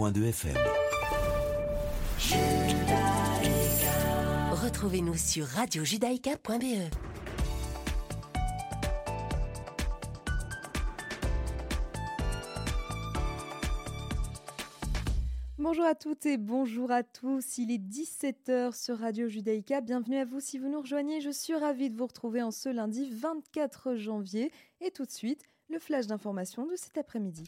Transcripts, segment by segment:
101.2 FM. Retrouvez-nous sur radiojudaïka.be. Bonjour à toutes et bonjour à tous. Il est 17h sur Radio Judaïka. Bienvenue à vous si vous nous rejoignez. Je suis ravie de vous retrouver en ce lundi 24 janvier. Et tout de suite, le flash d'information de cet après-midi.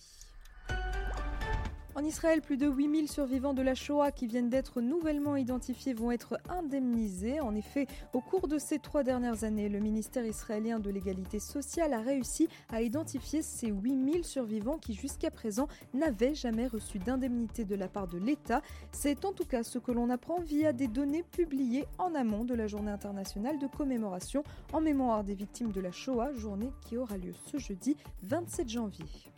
En Israël, plus de 8000 survivants de la Shoah qui viennent d'être nouvellement identifiés vont être indemnisés. En effet, au cours de ces trois dernières années, le ministère israélien de l'égalité sociale a réussi à identifier ces 8000 survivants qui jusqu'à présent n'avaient jamais reçu d'indemnité de la part de l'État. C'est en tout cas ce que l'on apprend via des données publiées en amont de la journée internationale de commémoration en mémoire des victimes de la Shoah, journée qui aura lieu ce jeudi 27 janvier.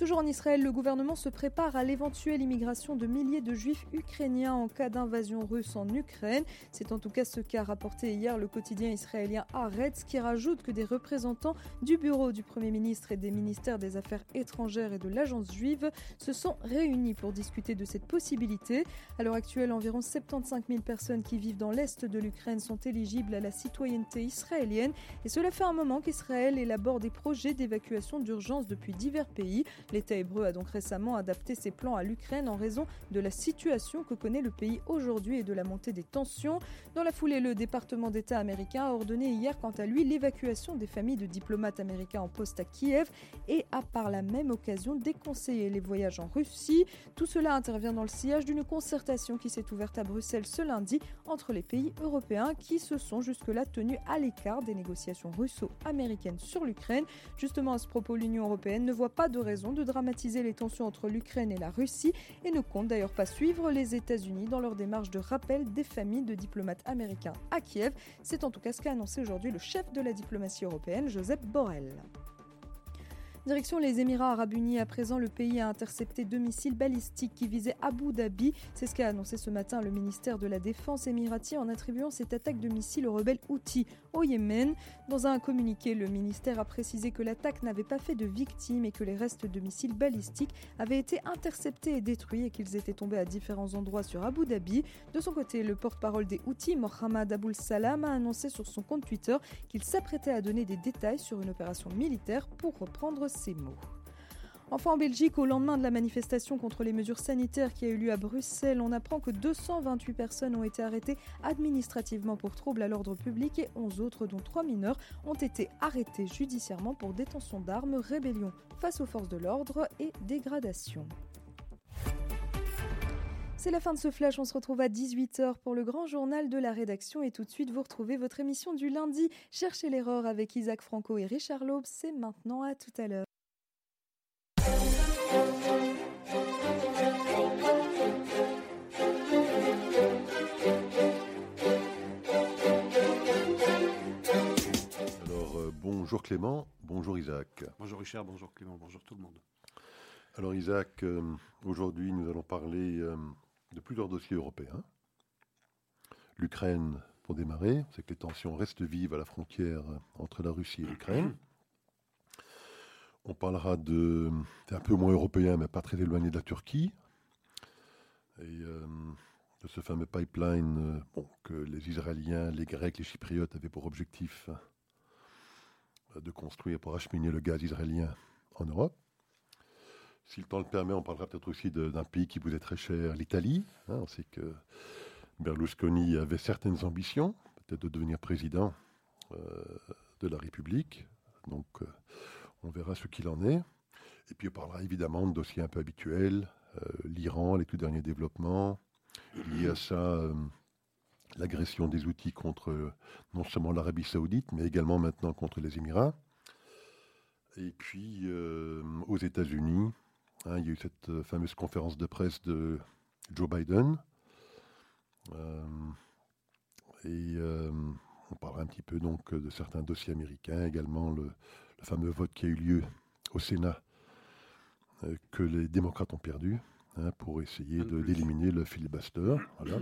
Toujours en Israël, le gouvernement se prépare à l'éventuelle immigration de milliers de juifs ukrainiens en cas d'invasion russe en Ukraine. C'est en tout cas ce qu'a rapporté hier le quotidien israélien Haaretz, qui rajoute que des représentants du bureau du Premier ministre et des ministères des Affaires étrangères et de l'agence juive se sont réunis pour discuter de cette possibilité. À l'heure actuelle, environ 75 000 personnes qui vivent dans l'est de l'Ukraine sont éligibles à la citoyenneté israélienne et cela fait un moment qu'Israël élabore des projets d'évacuation d'urgence depuis divers pays. L'État hébreu a donc récemment adapté ses plans à l'Ukraine en raison de la situation que connaît le pays aujourd'hui et de la montée des tensions. Dans la foulée, le département d'État américain a ordonné hier quant à lui l'évacuation des familles de diplomates américains en poste à Kiev et a par la même occasion déconseillé les voyages en Russie. Tout cela intervient dans le sillage d'une concertation qui s'est ouverte à Bruxelles ce lundi entre les pays européens qui se sont jusque-là tenus à l'écart des négociations russo-américaines sur l'Ukraine. Justement, à ce propos, l'Union européenne ne voit pas de raison de dramatiser les tensions entre l'Ukraine et la Russie et ne compte d'ailleurs pas suivre les États-Unis dans leur démarche de rappel des familles de diplomates américains à Kiev. C'est en tout cas ce qu'a annoncé aujourd'hui le chef de la diplomatie européenne, Joseph Borrell. Direction les Émirats arabes unis, à présent, le pays a intercepté deux missiles balistiques qui visaient Abu Dhabi. C'est ce qu'a annoncé ce matin le ministère de la Défense émirati en attribuant cette attaque de missiles aux rebelles Houthis au Yémen. Dans un communiqué, le ministère a précisé que l'attaque n'avait pas fait de victimes et que les restes de missiles balistiques avaient été interceptés et détruits et qu'ils étaient tombés à différents endroits sur Abu Dhabi. De son côté, le porte-parole des Houthis, Mohamed Aboul Salam, a annoncé sur son compte Twitter qu'il s'apprêtait à donner des détails sur une opération militaire pour reprendre Enfin, en Belgique, au lendemain de la manifestation contre les mesures sanitaires qui a eu lieu à Bruxelles, on apprend que 228 personnes ont été arrêtées administrativement pour troubles à l'ordre public et 11 autres, dont 3 mineurs, ont été arrêtés judiciairement pour détention d'armes, rébellion face aux forces de l'ordre et dégradation. C'est la fin de ce flash, on se retrouve à 18h pour le grand journal de la rédaction et tout de suite vous retrouvez votre émission du lundi Cherchez l'erreur avec Isaac Franco et Richard Laube, c'est maintenant à tout à l'heure. Alors, euh, bonjour Clément, bonjour Isaac. Bonjour Richard, bonjour Clément, bonjour tout le monde. Alors Isaac, euh, aujourd'hui nous allons parler euh, de plusieurs dossiers européens. L'Ukraine, pour démarrer, c'est que les tensions restent vives à la frontière entre la Russie et l'Ukraine. On parlera de, un peu moins européen, mais pas très éloigné de la Turquie, et euh, de ce fameux pipeline euh, que les Israéliens, les Grecs, les Chypriotes avaient pour objectif euh, de construire pour acheminer le gaz israélien en Europe. Si le temps le permet, on parlera peut-être aussi d'un pays qui vous est très cher, l'Italie. hein. on sait que Berlusconi avait certaines ambitions, peut-être de devenir président euh, de la République. Donc, euh, on verra ce qu'il en est. Et puis, on parlera évidemment de dossiers un peu habituels, euh, l'Iran, les tout derniers développements. Lié à ça, l'agression des outils contre non seulement l'Arabie saoudite, mais également maintenant contre les Émirats. Et puis, aux États-Unis, hein, il y a eu cette euh, fameuse conférence de presse de Joe Biden. Euh, et euh, on parlera un petit peu donc de certains dossiers américains, également le, le fameux vote qui a eu lieu au Sénat euh, que les démocrates ont perdu hein, pour essayer de plus. d'éliminer le filibuster. Voilà.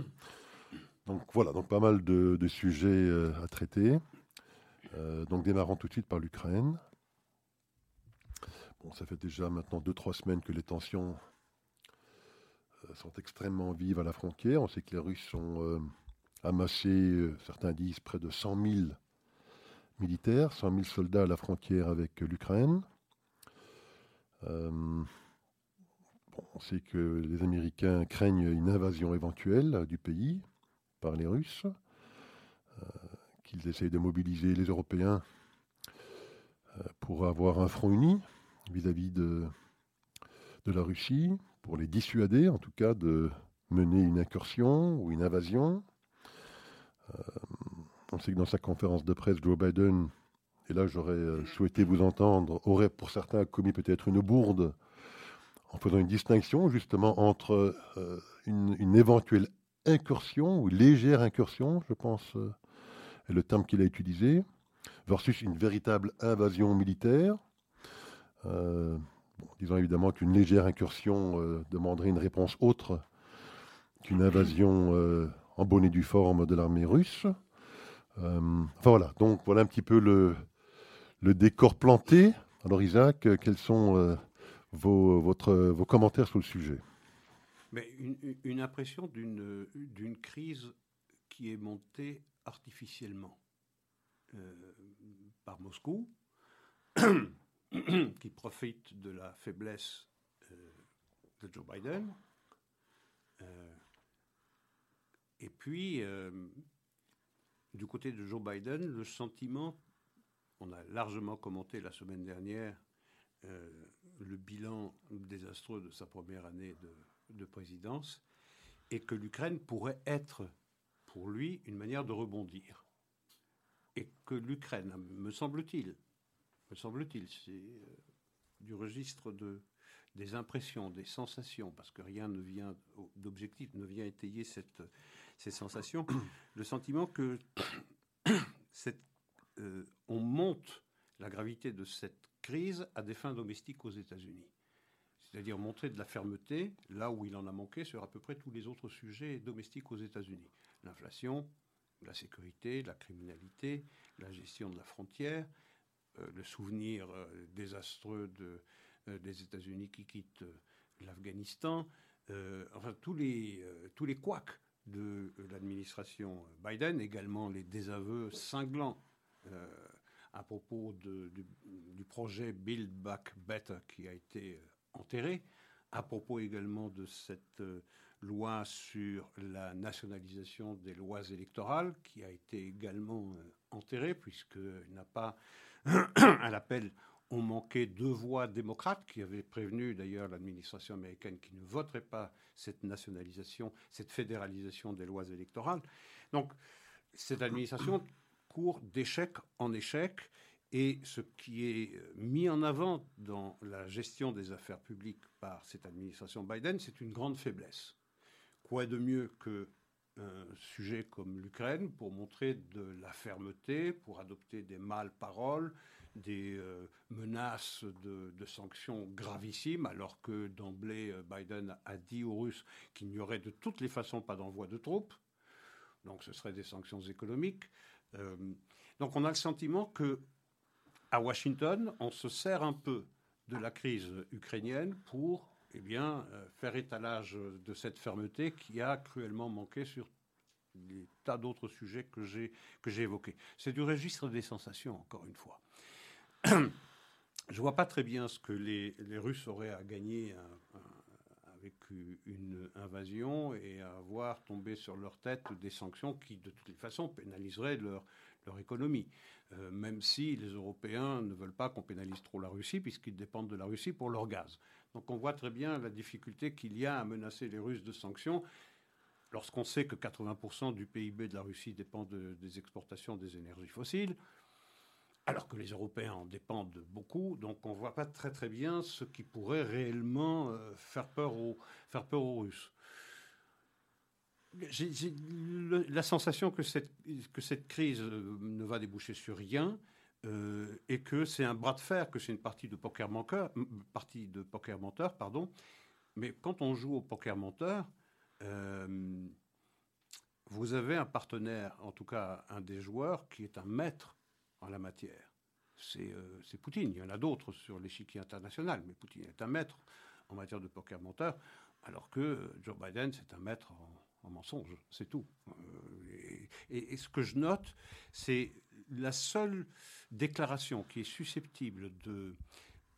Donc voilà, donc pas mal de, de sujets à traiter. Donc démarrons tout de suite par l'Ukraine. Bon, ça fait déjà maintenant 2-3 semaines que les tensions sont extrêmement vives à la frontière. On sait que les Russes ont amassé, certains disent, près de 100 000 militaires, 100 000 soldats à la frontière avec l'Ukraine. on sait que les Américains craignent une invasion éventuelle du pays par les Russes, qu'ils essayent de mobiliser les Européens pour avoir un front uni vis-à-vis de, la Russie, pour les dissuader en tout cas de mener une incursion ou une invasion. Euh, on sait que dans sa conférence de presse, Joe Biden, et là j'aurais euh, souhaité vous entendre, aurait pour certains commis peut-être une bourde en faisant une distinction justement entre euh, une, éventuelle incursion ou légère incursion, je pense, est le terme qu'il a utilisé, versus une véritable invasion militaire. Euh, disons évidemment qu'une légère incursion euh, demanderait une réponse autre qu'une invasion euh, en bonne et due forme de l'armée russe. enfin voilà, donc voilà un petit peu le, décor planté. Alors Isaac, quels sont vos, commentaires sur le sujet? Une impression d'une crise qui est montée artificiellement par Moscou, qui profite de la faiblesse euh, de Joe Biden. Euh, et puis, euh, du côté de Joe Biden, le sentiment, on a largement commenté la semaine dernière le bilan désastreux de sa première année de, de présidence, et que l'Ukraine pourrait être pour lui une manière de rebondir. Et que l'Ukraine, me semble-t-il, me semble-t-il. C'est euh, du registre de, des impressions, des sensations, parce que rien ne vient d'objectif, ne vient étayer cette, ces sensations. Le sentiment que cette, euh, on monte la gravité de cette crise à des fins domestiques aux États-Unis. C'est-à-dire montrer de la fermeté là où il en a manqué sur à peu près tous les autres sujets domestiques aux États-Unis. L'inflation, la sécurité, la criminalité, la gestion de la frontière, le souvenir euh, désastreux euh, des États-Unis qui quittent l'Afghanistan, enfin tous les, tous les couacs de l'administration Biden, également les désaveux cinglants à propos du, projet Build Back Better qui a été enterré, à propos également de cette loi sur la nationalisation des lois électorales qui a été également enterrée puisqu'il n'a pas à l'appel, on manquait deux voix démocrates qui avaient prévenu d'ailleurs l'administration américaine qui ne voterait pas cette nationalisation, cette fédéralisation des lois électorales. Donc cette administration court d'échec en échec et ce qui est mis en avant dans la gestion des affaires publiques par cette administration Biden, c'est une grande faiblesse. Quoi de mieux que un sujet comme l'Ukraine pour montrer de la fermeté, pour adopter des mâles paroles, des euh, menaces de, sanctions gravissimes, alors que d'emblée euh, Biden a dit aux Russes qu'il n'y aurait de toutes les façons pas d'envoi de troupes. Donc ce seraient des sanctions économiques. Euh, donc on a le sentiment que à Washington, on se sert un peu de la crise ukrainienne pour eh bien, euh, faire étalage de cette fermeté qui a cruellement manqué sur des tas d'autres sujets que j'ai, que j'ai évoqués. C'est du registre des sensations, encore une fois. Je vois pas très bien ce que les, les Russes auraient à gagner avec une invasion et à voir tomber sur leur tête des sanctions qui, de toute façon, pénaliseraient leur, leur économie. Euh, même si les Européens ne veulent pas qu'on pénalise trop la Russie, puisqu'ils dépendent de la Russie pour leur gaz. Donc on voit très bien la difficulté qu'il y a à menacer les Russes de sanctions lorsqu'on sait que 80% du PIB de la Russie dépend des exportations des énergies fossiles, alors que les Européens en dépendent beaucoup. Donc on ne voit pas très très bien ce qui pourrait réellement euh, faire, peur aux, Russes. J'ai la sensation que cette, que cette crise euh, ne va déboucher sur rien euh, et que c'est un bras de fer, que c'est une partie de poker menteur, partie de poker menteur, pardon. Mais quand on joue au poker menteur, euh, vous avez un partenaire, en tout cas un des joueurs, qui est un maître en la matière. C'est euh, Poutine. Il y en a d'autres sur l'échiquier international, mais Poutine est un maître en matière de poker menteur. Alors que Joe Biden, c'est un maître en, mensonge, c'est tout. et, ce que je note, c'est la seule déclaration qui est susceptible de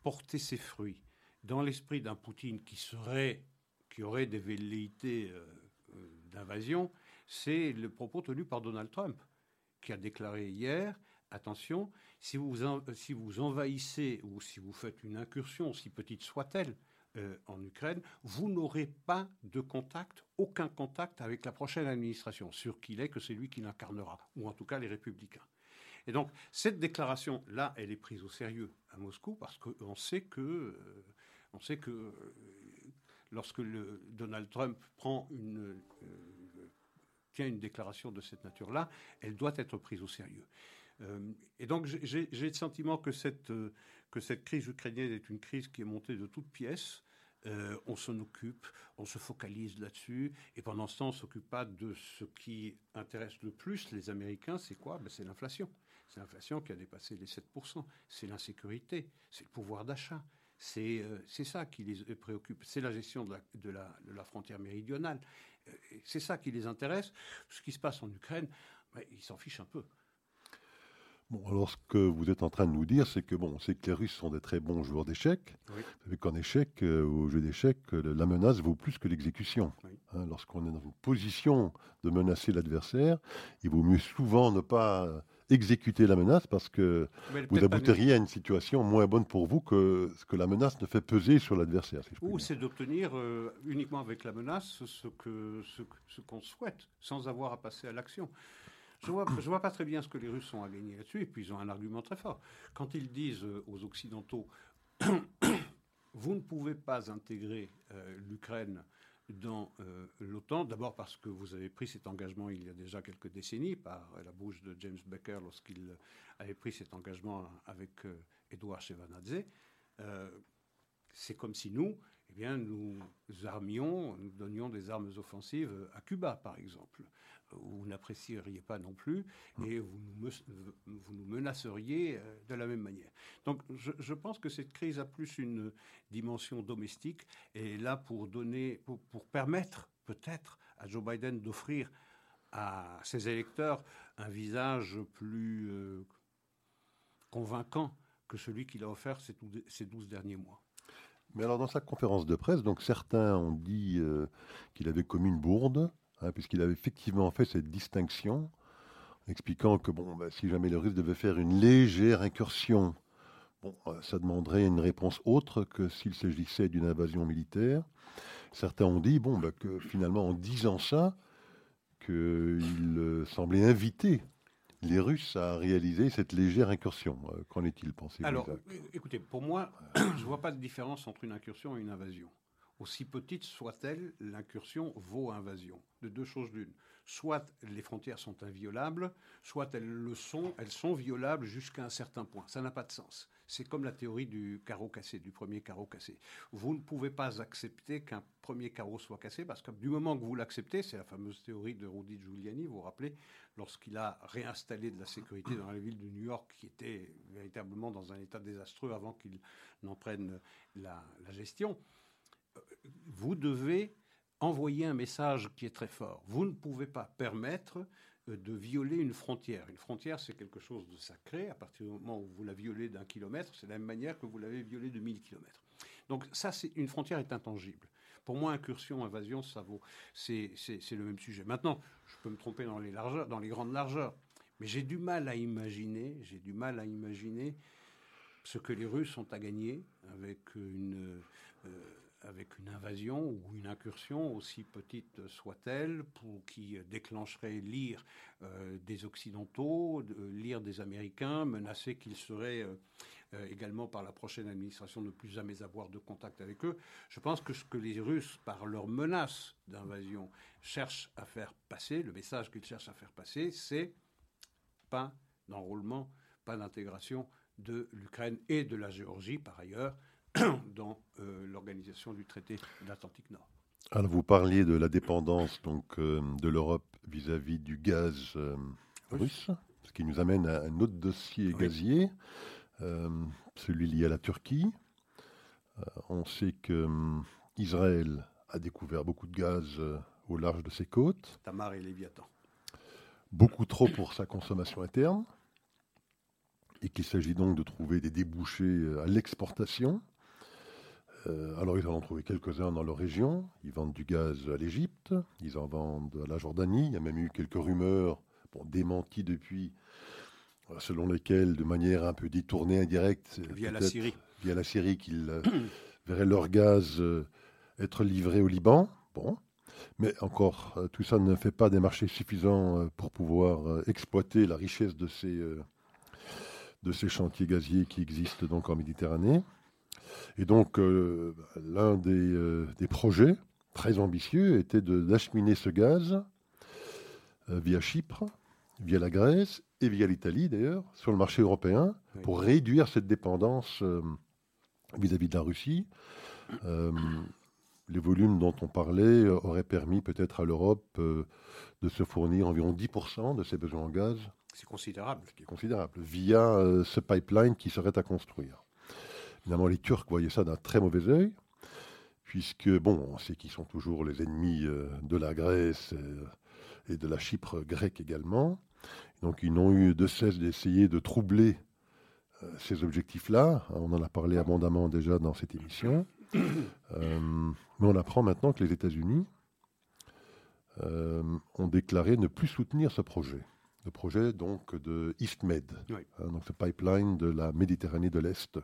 porter ses fruits dans l'esprit d'un Poutine qui aurait des velléités euh, euh, d'invasion, c'est le propos tenu par Donald Trump, qui a déclaré hier attention, si vous, vous envahissez ou si vous faites une incursion, aussi petite soit-elle, euh, en Ukraine, vous n'aurez pas de contact, aucun contact avec la prochaine administration, sûr qu'il est que c'est lui qui l'incarnera, ou en tout cas les républicains. Et donc, cette déclaration-là, elle est prise au sérieux à Moscou parce qu'on sait que, euh, on sait que euh, lorsque le Donald Trump prend une, euh, tient une déclaration de cette nature-là, elle doit être prise au sérieux. et donc, j'ai le sentiment que cette, que cette crise ukrainienne est une crise qui est montée de toutes pièces. on s'en occupe, on se focalise là-dessus, et pendant ce temps, on s'occupe pas de ce qui intéresse le plus les Américains, c'est quoi? Ben, C'est l'inflation. C'est l'inflation qui a dépassé les 7%. C'est l'insécurité, c'est le pouvoir d'achat. C'est euh, ça qui les préoccupe. C'est la gestion de la, de, la, de la, frontière méridionale. Euh, c'est ça qui les intéresse. Ce qui se passe en Ukraine, ils s'en fichent un peu. Bon, alors ce que vous êtes en train de nous dire, c'est que bon, c'est que les Russes sont des très bons joueurs d'échecs. Oui. qu'en échec, euh, au jeu d'échecs, la menace vaut plus que l'exécution. Hein, lorsqu'on est dans une position de menacer l'adversaire, il vaut mieux souvent ne pas exécuter la menace parce que vous abouteriez à une situation moins bonne pour vous que ce que la menace ne fait peser sur l'adversaire. Ou c'est d'obtenir euh, uniquement avec la menace ce qu'on ce, qu'on souhaite, sans avoir à passer à l'action. Je ne vois, je vois pas très bien ce que les Russes ont à gagner là-dessus, et puis ils ont un argument très fort. Quand ils disent euh, aux Occidentaux, vous ne pouvez pas intégrer euh, l'Ukraine dans euh, l'OTAN. D'abord parce que vous avez pris cet engagement il y a déjà quelques décennies par la bouche de James Baker lorsqu'il avait pris cet engagement avec euh, Edouard Shevardnadze. Euh, c'est comme si nous, eh bien, nous armions, nous donnions des armes offensives à Cuba, par exemple vous n'apprécieriez pas non plus mm. et vous nous, vous nous menaceriez euh, de la même manière. Donc je, pense que cette crise a plus une dimension domestique et là pour donner, pour, permettre peut-être à Joe Biden d'offrir à ses électeurs un visage plus euh, convaincant que celui qu'il a offert ces, ces 12 derniers mois. Mais alors dans sa conférence de presse, donc certains ont dit euh, qu'il avait commis une bourde, Hein, puisqu'il avait effectivement fait cette distinction, expliquant que bon, bah, si jamais le Russe devait faire une légère incursion, bon, euh, ça demanderait une réponse autre que s'il s'agissait d'une invasion militaire. Certains ont dit bon, bah, que finalement, en disant ça, qu'il euh, semblait inviter les Russes à réaliser cette légère incursion. Euh, qu'en est-il, pensez-vous Alors, écoutez, pour moi, je ne vois pas de différence entre une incursion et une invasion aussi petite soit-elle, l'incursion vaut invasion. De deux choses l'une. Soit les frontières sont inviolables, soit elles le sont, elles sont violables jusqu'à un certain point. Ça n'a pas de sens. C'est comme la théorie du carreau cassé, du premier carreau cassé. Vous ne pouvez pas accepter qu'un premier carreau soit cassé parce que du moment que vous l'acceptez, c'est la fameuse théorie de Rudy Giuliani, vous vous rappelez, lorsqu'il a réinstallé de la sécurité dans la ville de New York qui était véritablement dans un état désastreux avant qu'il n'en prenne la gestion vous devez envoyer un message qui est très fort. Vous ne pouvez pas permettre euh, de violer une frontière. Une frontière, c'est quelque chose de sacré. À partir du moment où vous la violez d'un kilomètre, c'est la même manière que vous l'avez violée de 1000 kilomètres. Donc ça, c'est une frontière est intangible. Pour moi, incursion, invasion, ça vaut, c'est le même sujet. Maintenant, je peux me tromper dans les largeurs, dans les grandes largeurs, mais j'ai du mal à imaginer, j'ai du mal à imaginer ce que les Russes ont à gagner avec une euh, avec une invasion ou une incursion, aussi petite soit-elle, pour qui déclencherait l'ire euh, des Occidentaux, de, l'ire des Américains, menacés qu'ils seraient euh, euh, également par la prochaine administration ne plus jamais avoir de contact avec eux. Je pense que ce que les Russes, par leur menace d'invasion, cherchent à faire passer, le message qu'ils cherchent à faire passer, c'est pas d'enrôlement, pas d'intégration de l'Ukraine et de la Géorgie par ailleurs dans euh, l'organisation du traité de l'Atlantique Nord. Alors vous parliez de la dépendance donc euh, de l'Europe vis-à-vis du gaz euh, russe, ce qui nous amène à un autre dossier gazier, celui lié à la Turquie. on sait que Israël a découvert beaucoup de gaz au large de ses côtes. Tamar et Léviathan. Beaucoup trop pour sa consommation interne. Et qu'il s'agit donc de trouver des débouchés à l'exportation. Euh, alors ils en ont trouvé quelques-uns dans leur région. Ils vendent du gaz à l'Égypte, ils en vendent à la Jordanie. Il y a même eu quelques rumeurs, bon, démenties depuis, selon lesquelles, de manière un peu détournée, indirecte, via la Syrie, via la Syrie, qu'ils verraient leur gaz être livré au Liban. Bon. Mais encore, euh, tout ça ne fait pas des marchés suffisants euh, pour pouvoir euh, exploiter la richesse de ces, de ces chantiers gaziers qui existent donc en Méditerranée. Et donc, l'un des, des, projets très ambitieux était d'acheminer ce gaz via Chypre, via la Grèce et via l'Italie d'ailleurs, sur le marché européen, pour réduire cette dépendance vis-à-vis de la Russie les volumes dont on parlait euh, auraient permis peut-être à l'Europe euh, de se fournir environ 10% de ses besoins en gaz. C'est considérable. C'est considérable, via euh, ce pipeline qui serait à construire. Évidemment, les Turcs voyaient ça d'un très mauvais œil, puisque, bon, on sait qu'ils sont toujours les ennemis de la Grèce et de la Chypre grecque également. Donc, ils n'ont eu de cesse d'essayer de troubler ces objectifs-là. On en a parlé abondamment déjà dans cette émission. Euh, mais on apprend maintenant que les États-Unis euh, ont déclaré ne plus soutenir ce projet. Le projet donc de EastMed, hein, donc ce pipeline de la Méditerranée de l'Est.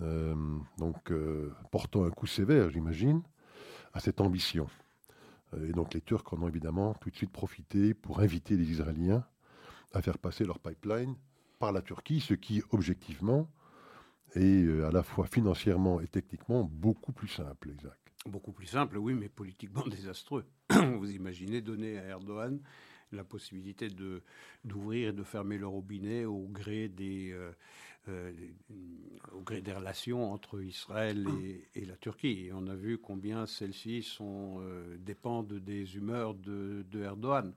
Euh, donc portant un coup sévère, j'imagine, à cette ambition. Et donc les Turcs en ont évidemment tout de suite profité pour inviter les Israéliens à faire passer leur pipeline par la Turquie, ce qui objectivement euh, à la fois financièrement et techniquement beaucoup plus simple, Isaac. Beaucoup plus simple, oui, mais politiquement désastreux. Vous imaginez donner à Erdogan la possibilité de d'ouvrir et de fermer le robinet au gré des euh, euh, au gré des relations entre Israël et, la Turquie. Et on a vu combien celles-ci sont dépendent des humeurs de, de Erdogan.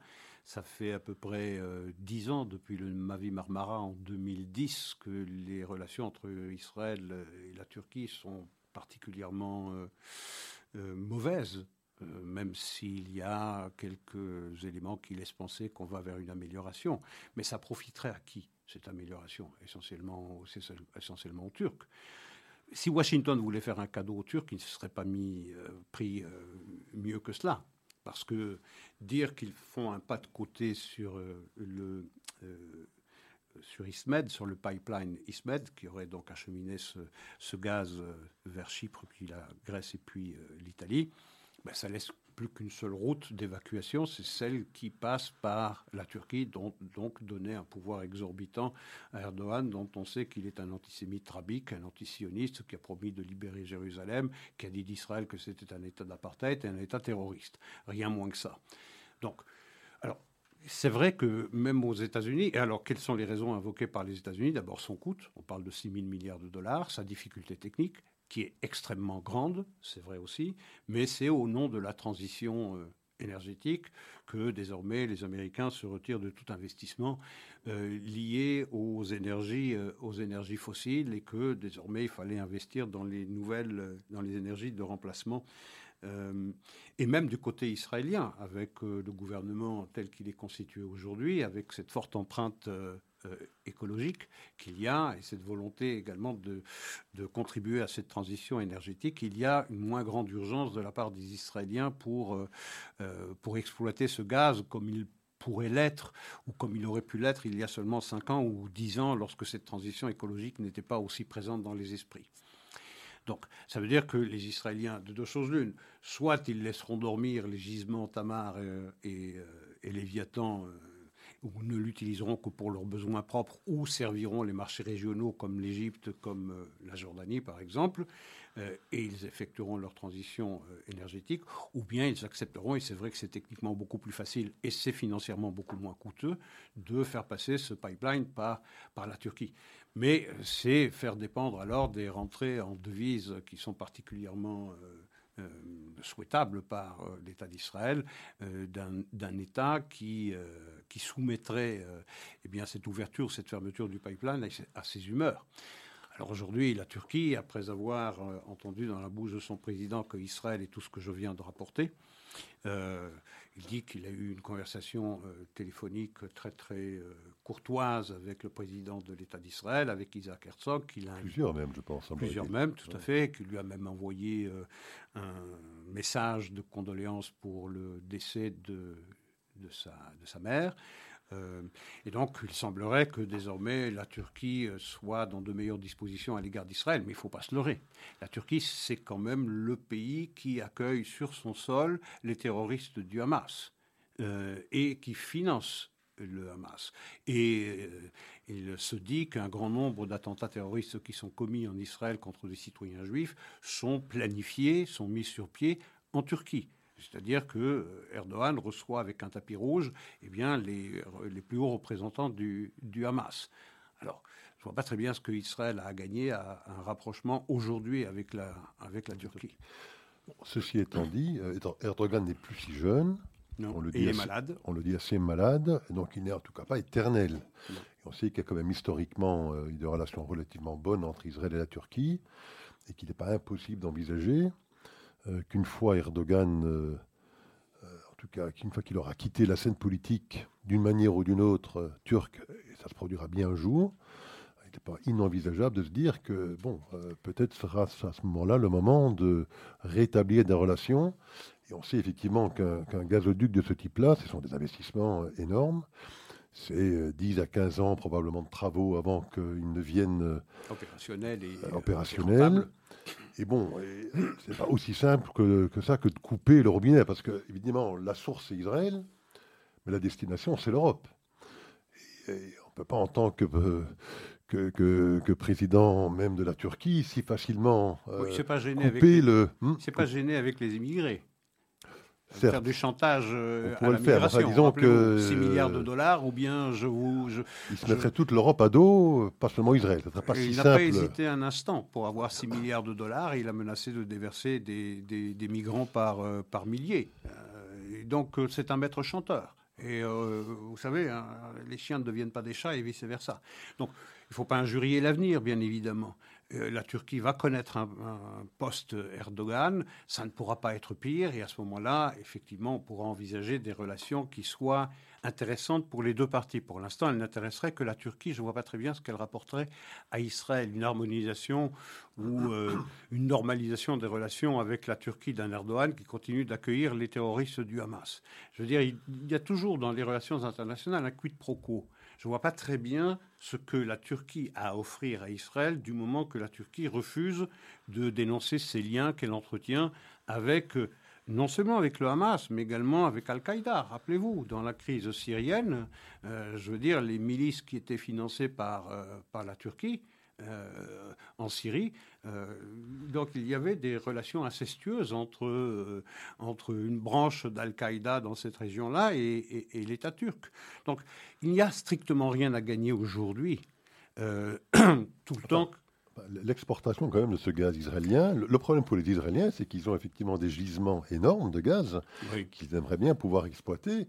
Ça fait à peu près euh, dix ans depuis le Mavi Marmara en 2010 que les relations entre Israël et la Turquie sont particulièrement euh, euh, mauvaises, même s'il y a quelques éléments qui laissent penser qu'on va vers une amélioration. Mais ça profiterait à qui cette amélioration? Essentiellement, essentiellement aux Turcs si Washington voulait faire un cadeau aux Turcs, il ne se serait pas mis, pris mieux que cela. Parce que dire qu'ils font un pas de côté sur euh, le euh, sur Ismed, sur le pipeline Ismed, qui aurait donc acheminé ce, gaz euh, vers Chypre, puis la Grèce et puis l'Italie, ben ça laisse plus qu'une seule route d'évacuation, c'est celle qui passe par la Turquie, dont, donc donner un pouvoir exorbitant à Erdogan, dont on sait qu'il est un antisémite trabique, un antisioniste qui a promis de libérer Jérusalem, qui a dit d'Israël que c'était un État d'apartheid et un État terroriste. Rien moins que ça. Donc, alors, c'est vrai que même aux États-Unis, et alors quelles sont les raisons invoquées par les États-Unis? D'abord son coût, on parle de 6 000 milliards de dollars, sa difficulté technique, qui est extrêmement grande, c'est vrai aussi, mais c'est au nom de la transition euh, énergétique que désormais les Américains se retirent de tout investissement euh, lié aux énergies, euh, aux énergies fossiles et que désormais il fallait investir dans les nouvelles, dans les énergies de remplacement. et même du côté israélien, avec le gouvernement tel qu'il est constitué aujourd'hui, avec cette forte empreinte euh, écologique qu'il y a et cette volonté également de, contribuer à cette transition énergétique, il y a une moins grande urgence de la part des Israéliens pour, euh, euh, exploiter ce gaz comme il pourrait l'être ou comme il aurait pu l'être il y a seulement 5 ans ou 10 ans lorsque cette transition écologique n'était pas aussi présente dans les esprits. Donc, ça veut dire que les Israéliens, de deux choses l'une, soit ils laisseront dormir les gisements Tamar et, et Léviathan ou ne l'utiliseront que pour leurs besoins propres ou serviront les marchés régionaux comme l'Égypte, comme euh, la Jordanie par exemple, euh, et ils effectueront leur transition euh, énergétique, ou bien ils accepteront, et c'est vrai que c'est techniquement beaucoup plus facile et c'est financièrement beaucoup moins coûteux, de faire passer ce pipeline par, par la Turquie. Mais c'est faire dépendre alors des rentrées en devises qui sont particulièrement souhaitable par euh, l'État d'Israël, euh, d'un État qui, qui soumettrait eh bien, cette ouverture, cette fermeture du pipeline à ses humeurs. Alors aujourd'hui, la Turquie, après avoir entendu dans la bouche de son président que Israël est tout ce que je viens de rapporter, il dit qu'il a eu une conversation téléphonique très très courtoise avec le président de l'État d'Israël, avec Isaac Herzog. Qu'il a plusieurs même, je pense. Plusieurs même, tout à fait, qui lui a même envoyé euh, un message de condoléances pour le décès de, de, sa, de sa mère. Euh, et donc, il semblerait que désormais la Turquie euh, soit dans de meilleures dispositions à l'égard d'Israël, mais il ne faut pas se leurrer. La Turquie, c'est quand même le pays qui accueille sur son sol les terroristes du Hamas et qui finance le Hamas. Et euh, il se dit qu'un grand nombre d'attentats terroristes qui sont commis en Israël contre des citoyens juifs sont planifiés, sont mis sur pied en Turquie. C'est-à-dire que euh, Erdogan reçoit avec un tapis rouge eh bien, les, les plus hauts représentants du, du Hamas. Alors, je ne vois pas très bien ce que Israël a gagné à un rapprochement aujourd'hui avec la, avec la Turquie. Ceci étant dit, euh, Erdogan n'est plus si jeune on le dit il est malade. On le dit assez malade, donc il n'est en tout cas pas éternel. on sait qu'il y a quand même historiquement euh, des relations relativement bonnes entre Israël et la Turquie, et qu'il n'est pas impossible d'envisager euh, qu'une fois Erdogan, euh, en tout cas qu'une fois qu'il aura quitté la scène politique d'une manière ou d'une autre turque, et ça se produira bien un jour, il n'est pas inenvisageable de se dire que, bon, peut-être sera à ce moment-là le moment de rétablir des relations et on sait effectivement qu'un gazoduc de ce type-là, ce sont des investissements euh, énormes. C'est 10 euh, à 15 ans probablement de travaux avant qu'ils ne viennent euh, opérationnels. Et, opérationnels. Et bon, c'est pas aussi simple que, ça que de couper le robinet, parce que évidemment la source c'est Israël, mais la destination c'est l'Europe. Et, on ne peut pas en tant que, que, président même de la Turquie si facilement pas gêné couper le. Hmm? c'est pas gêné avec les immigrés. Faire du chantage euh, à la migration. disons que 6 milliards de dollars, ou bien je vous. Je, il se mettrait toute l'Europe à dos, pas seulement Israël. pas il n'a pas hésité un instant pour avoir 6 milliards de dollars. Il a menacé de déverser des, des, migrants par, euh, par milliers. Euh, donc c'est un maître chanteur. Et vous savez, hein, les chiens ne deviennent pas des chats et vice versa. Donc il ne faut pas injurier l'avenir, bien évidemment. Euh, la Turquie va connaître un, post-Erdogan, ça ne pourra pas être pire, et à ce moment-là, effectivement, on pourra envisager des relations qui soient intéressantes pour les deux parties. Pour l'instant, elle n'intéresserait que la Turquie. Je ne vois pas très bien ce qu'elle rapporterait à Israël, une harmonisation ou euh, une normalisation des relations avec la Turquie d'un Erdogan qui continue d'accueillir les terroristes du Hamas. Je veux dire, il y a toujours dans les relations internationales un quid pro quo je ne vois pas très bien ce que la Turquie a à offrir à Israël du moment que la Turquie refuse de dénoncer ces liens qu'elle entretient avec euh, non seulement avec le Hamas, mais également avec Al-Qaïda. Rappelez-vous, dans la crise syrienne, euh, je veux dire, les milices qui étaient financées par, euh, par la Turquie en Syrie. Euh, donc il y avait des relations incestueuses entre, euh, entre une branche d'Al-Qaïda dans cette région-là et, l'État turc. Donc il n'y a strictement rien à gagner aujourd'hui, tout le temps. Bah, l'exportation quand même de ce gaz israélien, le, problème pour les Israéliens, c'est qu'ils ont effectivement des gisements énormes de gaz qu'ils aimeraient bien pouvoir exploiter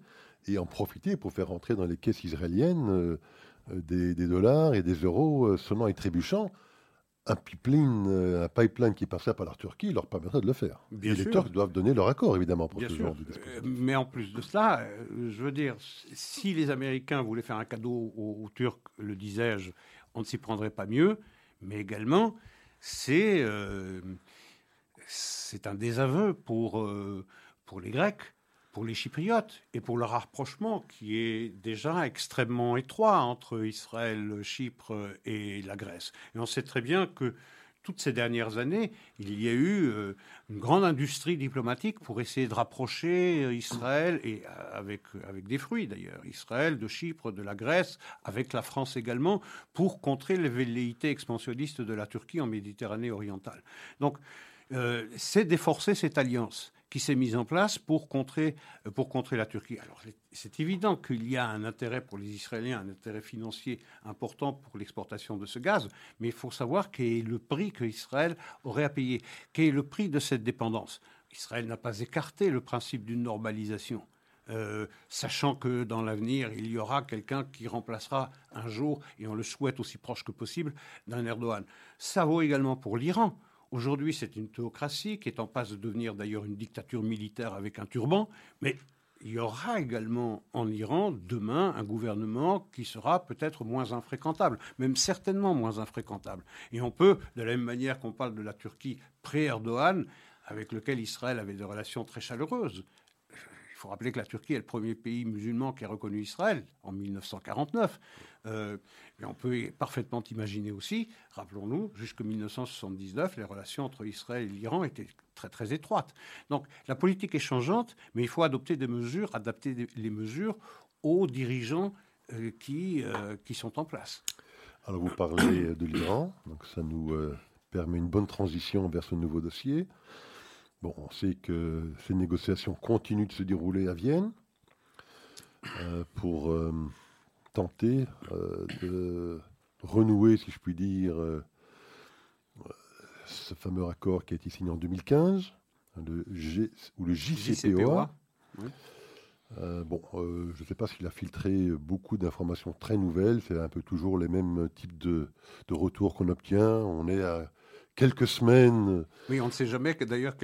et en profiter pour faire entrer dans les caisses israéliennes euh, des, dollars et des euros euh, sonnant et trébuchant, un pipeline, euh, un pipeline qui passerait par la Turquie leur permettrait de le faire. et les Turcs doivent donner leur accord, évidemment, pour ce genre de Mais en plus de cela, je veux dire, si les Américains voulaient faire un cadeau aux, Turcs, le disais-je, on ne s'y prendrait pas mieux. Mais également, c'est c'est un désaveu pour, pour les Grecs pour les Chypriotes et pour le rapprochement qui est déjà extrêmement étroit entre Israël, Chypre et la Grèce. Et on sait très bien que toutes ces dernières années, il y a eu euh, une grande industrie diplomatique pour essayer de rapprocher euh, Israël, et euh, avec, avec des fruits d'ailleurs, Israël, de Chypre, de la Grèce, avec la France également, pour contrer les velléités expansionnistes de la Turquie en Méditerranée orientale. Donc, c'est déforcer cette alliance qui s'est mise en place pour contrer, euh, pour contrer la Turquie. Alors c'est évident qu'il y a un intérêt pour les Israéliens, un intérêt financier important pour l'exportation de ce gaz, mais il faut savoir quel est le prix que Israël aurait à payer, quel est le prix de cette dépendance? Israël n'a pas écarté le principe d'une normalisation. euh, sachant que dans l'avenir, il y aura quelqu'un qui remplacera un jour, et on le souhaite aussi proche que possible, d'un Erdogan. Ça vaut également pour l'Iran. Aujourd'hui, c'est une théocratie qui est en passe de devenir d'ailleurs une dictature militaire avec un turban, mais il y aura également en Iran demain un gouvernement qui sera peut-être moins infréquentable, même certainement moins infréquentable. Et on peut, de la même manière qu'on parle de la Turquie pré-Erdogan, avec lequel Israël avait des relations très chaleureuses, faut rappeler que la Turquie est le premier pays musulman qui a reconnu Israël en 1949. Euh, mais on peut parfaitement imaginer aussi, rappelons-nous, jusqu'en 1979, les relations entre Israël et l'Iran étaient très très étroites. Donc la politique est changeante, mais il faut adopter des mesures, adapter les mesures aux dirigeants euh, qui, euh, qui sont en place. Alors vous parlez de l'Iran, donc ça nous permet une bonne transition vers ce nouveau dossier. Bon, on sait que ces négociations continuent de se dérouler à Vienne euh, pour euh, tenter euh, de renouer, si je puis dire, ce fameux accord qui a été signé en 2015, le G, ou le JCPOA. bon, je ne sais pas s'il a filtré beaucoup d'informations très nouvelles. C'est un peu toujours les mêmes types de, de retours qu'on obtient. On est à quelques semaines. Oui, on ne sait jamais que d'ailleurs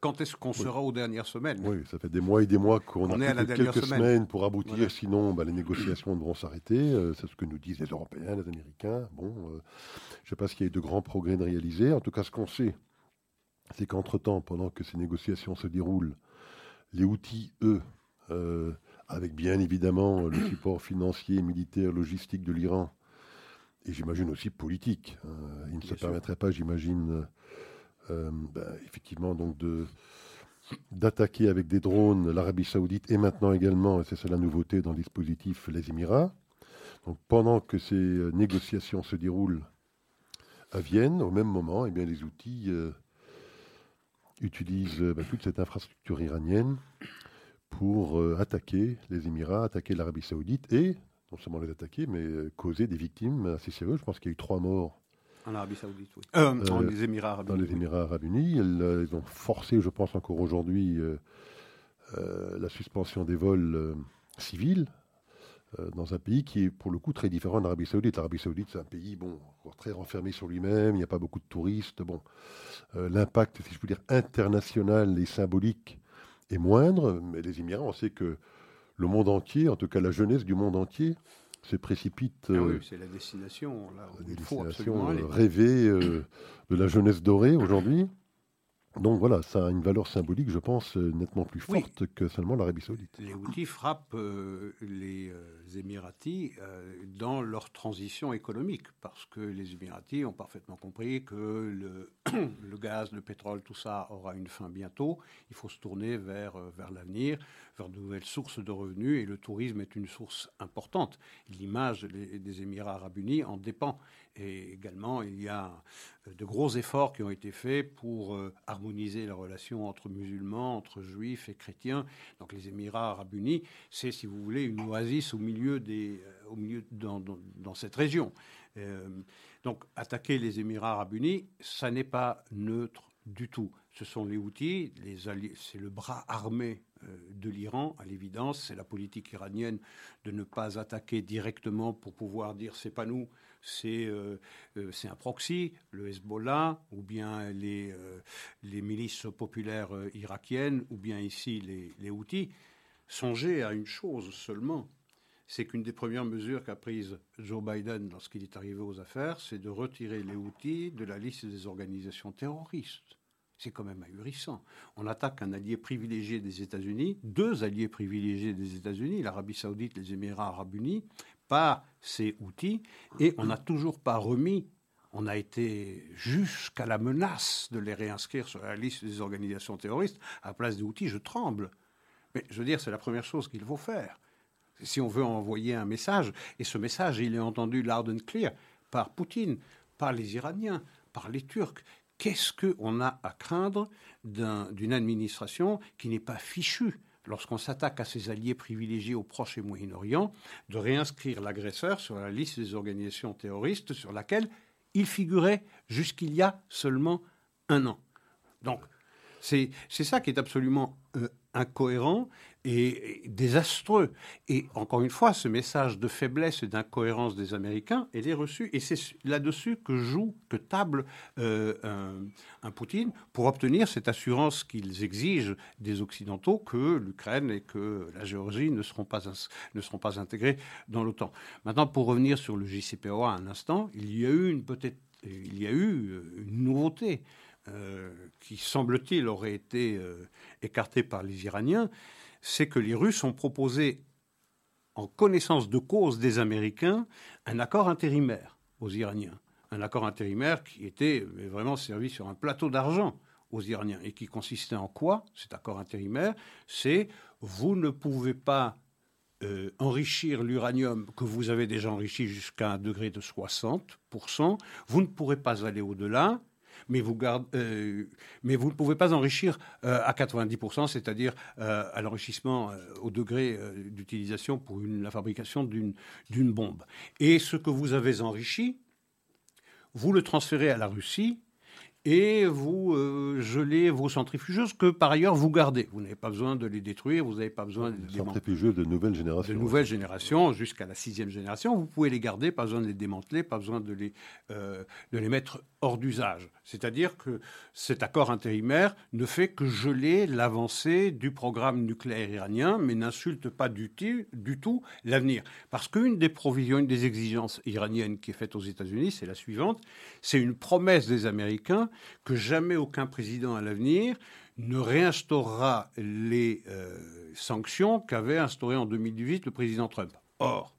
quand est-ce qu'on sera aux dernières semaines. Oui, ça fait des mois et des mois qu'on a à quelques semaines. pour aboutir, sinon bah, les négociations devront s'arrêter. Euh, c'est ce que nous disent les Européens, les Américains. Bon, euh, je ne sais pas s'il y a eu de grands progrès de réaliser. En tout cas, ce qu'on sait, c'est qu'entre-temps, pendant que ces négociations se déroulent, les outils, eux, euh, avec bien évidemment le support financier, militaire, logistique de l'Iran, et j'imagine aussi politique. Hein. il ne se permettrait pas, j'imagine, euh, ben, effectivement, donc de d'attaquer avec des drones l'Arabie Saoudite et maintenant également, et c'est ça la nouveauté dans le dispositif, les Émirats. Donc pendant que ces euh, négociations se déroulent à Vienne, au même moment, eh bien, les outils euh, utilisent ben, toute cette infrastructure iranienne pour attaquer les Émirats, attaquer l'Arabie Saoudite et non seulement les attaquer, mais euh, causer des victimes assez sérieuses. Je pense qu'il y a eu trois morts. En Arabie Saoudite, oui. Euh, dans les Émirats Arabes Unis. Dans les Émirats Arabes Unis. Ils, ont forcé, je pense encore aujourd'hui, euh, la suspension des vols civils dans un pays qui est pour le coup très différent de l'Arabie Saoudite. L'Arabie Saoudite, c'est un pays bon, très renfermé sur lui-même, il n'y a pas beaucoup de touristes. Bon, L'impact, si je peux dire, international et symbolique est moindre, mais les Émirats, on sait que le monde entier, en tout cas la jeunesse du monde entier, se précipite. Ah oui, euh, c'est la destination, là, la destination euh, rêvée euh, de la jeunesse dorée aujourd'hui. Donc voilà, ça a une valeur symbolique, je pense, nettement plus forte que seulement l'Arabie saoudite. Les outils frappent les Émiratis dans leur transition économique, parce que les Émiratis ont parfaitement compris que le, le, gaz, le pétrole, tout ça aura une fin bientôt. Il faut se tourner vers, vers l'avenir vers de nouvelles sources de revenus et le tourisme est une source importante. L'image des Émirats arabes unis en dépend. Et également, il y a euh, de gros efforts qui ont été faits pour euh, harmoniser la relation entre musulmans, entre juifs et chrétiens. Donc les Émirats arabes unis, c'est, si vous voulez, une oasis au milieu, des, euh, au milieu dans, dans, cette région. donc attaquer les Émirats arabes unis, ça n'est pas neutre du tout. Ce sont les outils, les c'est le bras armé de l'Iran, à l'évidence. C'est la politique iranienne de ne pas attaquer directement pour pouvoir dire c'est pas nous, c'est euh, euh, c'est un proxy, le Hezbollah, ou bien les, les milices populaires irakiennes, ou bien ici les, Houthis. Songez à une chose seulement, c'est qu'une des premières mesures qu'a prise Joe Biden lorsqu'il est arrivé aux affaires, c'est de retirer les Houthis de la liste des organisations terroristes. C'est quand même ahurissant. On attaque un allié privilégié des États-Unis, deux alliés privilégiés des États-Unis, l'Arabie saoudite, les Émirats arabes unis, par ces outils, et on n'a toujours pas remis, on a été jusqu'à la menace de les réinscrire sur la liste des organisations terroristes, à la place des outils, je tremble. Mais je veux dire, c'est la première chose qu'il faut faire. Si on veut envoyer un message, et ce message, il est entendu loud and clear par Poutine, par les Iraniens, par les Turcs, qu'est-ce qu'on a à craindre d'une administration qui n'est pas fichue lorsqu'on s'attaque à ses alliés privilégiés au Proche et Moyen-Orient, de réinscrire l'agresseur sur la liste des organisations terroristes sur laquelle il figurait jusqu'il y a seulement un an. Donc, c'est ça qui est absolument incohérent. est, désastreux. Et encore une fois, ce message de faiblesse et d'incohérence des Américains, elle est reçu. Et c'est là-dessus que joue, que table euh, un, Poutine pour obtenir cette assurance qu'ils exigent des Occidentaux que l'Ukraine et que la Géorgie ne seront pas, ne seront pas intégrés dans l'OTAN. Maintenant, pour revenir sur le JCPOA un instant, il y a eu une peut-être il y a eu euh, une nouveauté qui, semble-t-il, aurait été écartée par les Iraniens, c'est que les Russes ont proposé, en connaissance de cause des Américains, un accord intérimaire aux Iraniens. Un accord intérimaire qui était vraiment servi sur un plateau d'argent aux Iraniens. Et qui consistait en quoi Cet accord intérimaire, c'est vous ne pouvez pas euh, enrichir l'uranium que vous avez déjà enrichi jusqu'à un degré de 60%, vous ne pourrez pas aller au-delà, mais vous, euh, mais vous ne pouvez pas enrichir euh, à 90%, c'est-à-dire euh, à l'enrichissement au degré d'utilisation pour la fabrication d'une bombe. Et ce que vous avez enrichi, vous le transférez à la Russie et vous euh, gelez vos centrifugeuses que par ailleurs vous gardez. Vous n'avez pas besoin de les détruire, vous n'avez pas besoin de les centrifugeuses de nouvelle génération. De nouvelle génération jusqu'à la sixième génération, vous pouvez les garder, pas besoin de les démanteler, pas besoin de les, euh, de les mettre hors d'usage. C'est-à-dire que cet accord intérimaire ne fait que geler l'avancée du programme nucléaire iranien, mais n'insulte pas du, du tout l'avenir. Parce qu'une des provisions, une des exigences iraniennes qui est faite aux États-Unis, c'est la suivante, c'est une promesse des Américains que jamais aucun président à l'avenir ne réinstaurera les euh, sanctions qu'avait instaurées en 2018 le président Trump. Or,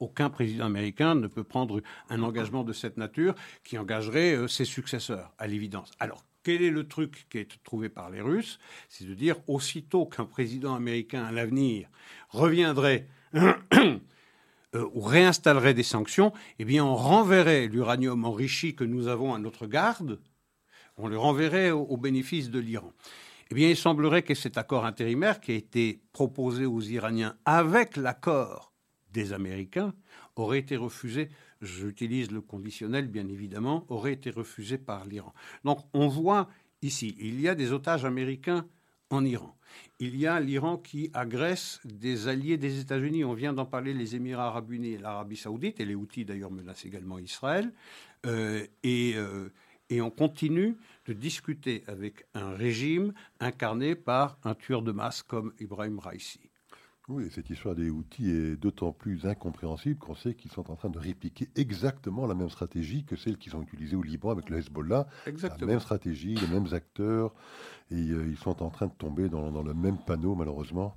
aucun président américain ne peut prendre un engagement de cette nature qui engagerait euh, ses successeurs, à l'évidence. Alors, quel est le truc qui est trouvé par les Russes? C'est de dire, aussitôt qu'un président américain à l'avenir reviendrait Euh, ou réinstallerait des sanctions, eh bien, on renverrait l'uranium enrichi que nous avons à notre garde, on le renverrait au, bénéfice de l'Iran. Eh bien, il semblerait que cet accord intérimaire qui a été proposé aux Iraniens avec l'accord des Américains aurait été refusé, j'utilise le conditionnel bien évidemment, aurait été refusé par l'Iran. Donc on voit ici, il y a des otages américains en Iran. Il y a l'Iran qui agresse des alliés des États-Unis. On vient d'en parler, les Émirats arabes unis et l'Arabie saoudite, et les Houthis d'ailleurs menacent également Israël. Euh, euh, et, on continue de discuter avec un régime incarné par un tueur de masse comme Ibrahim Raisi. Oui, cette histoire des outils est d'autant plus incompréhensible qu'on sait qu'ils sont en train de répliquer exactement la même stratégie que celle qu'ils ont utilisée au Liban avec le Hezbollah. Exactement. La même stratégie, les mêmes acteurs, et euh, ils sont en train de tomber dans, le même panneau, malheureusement.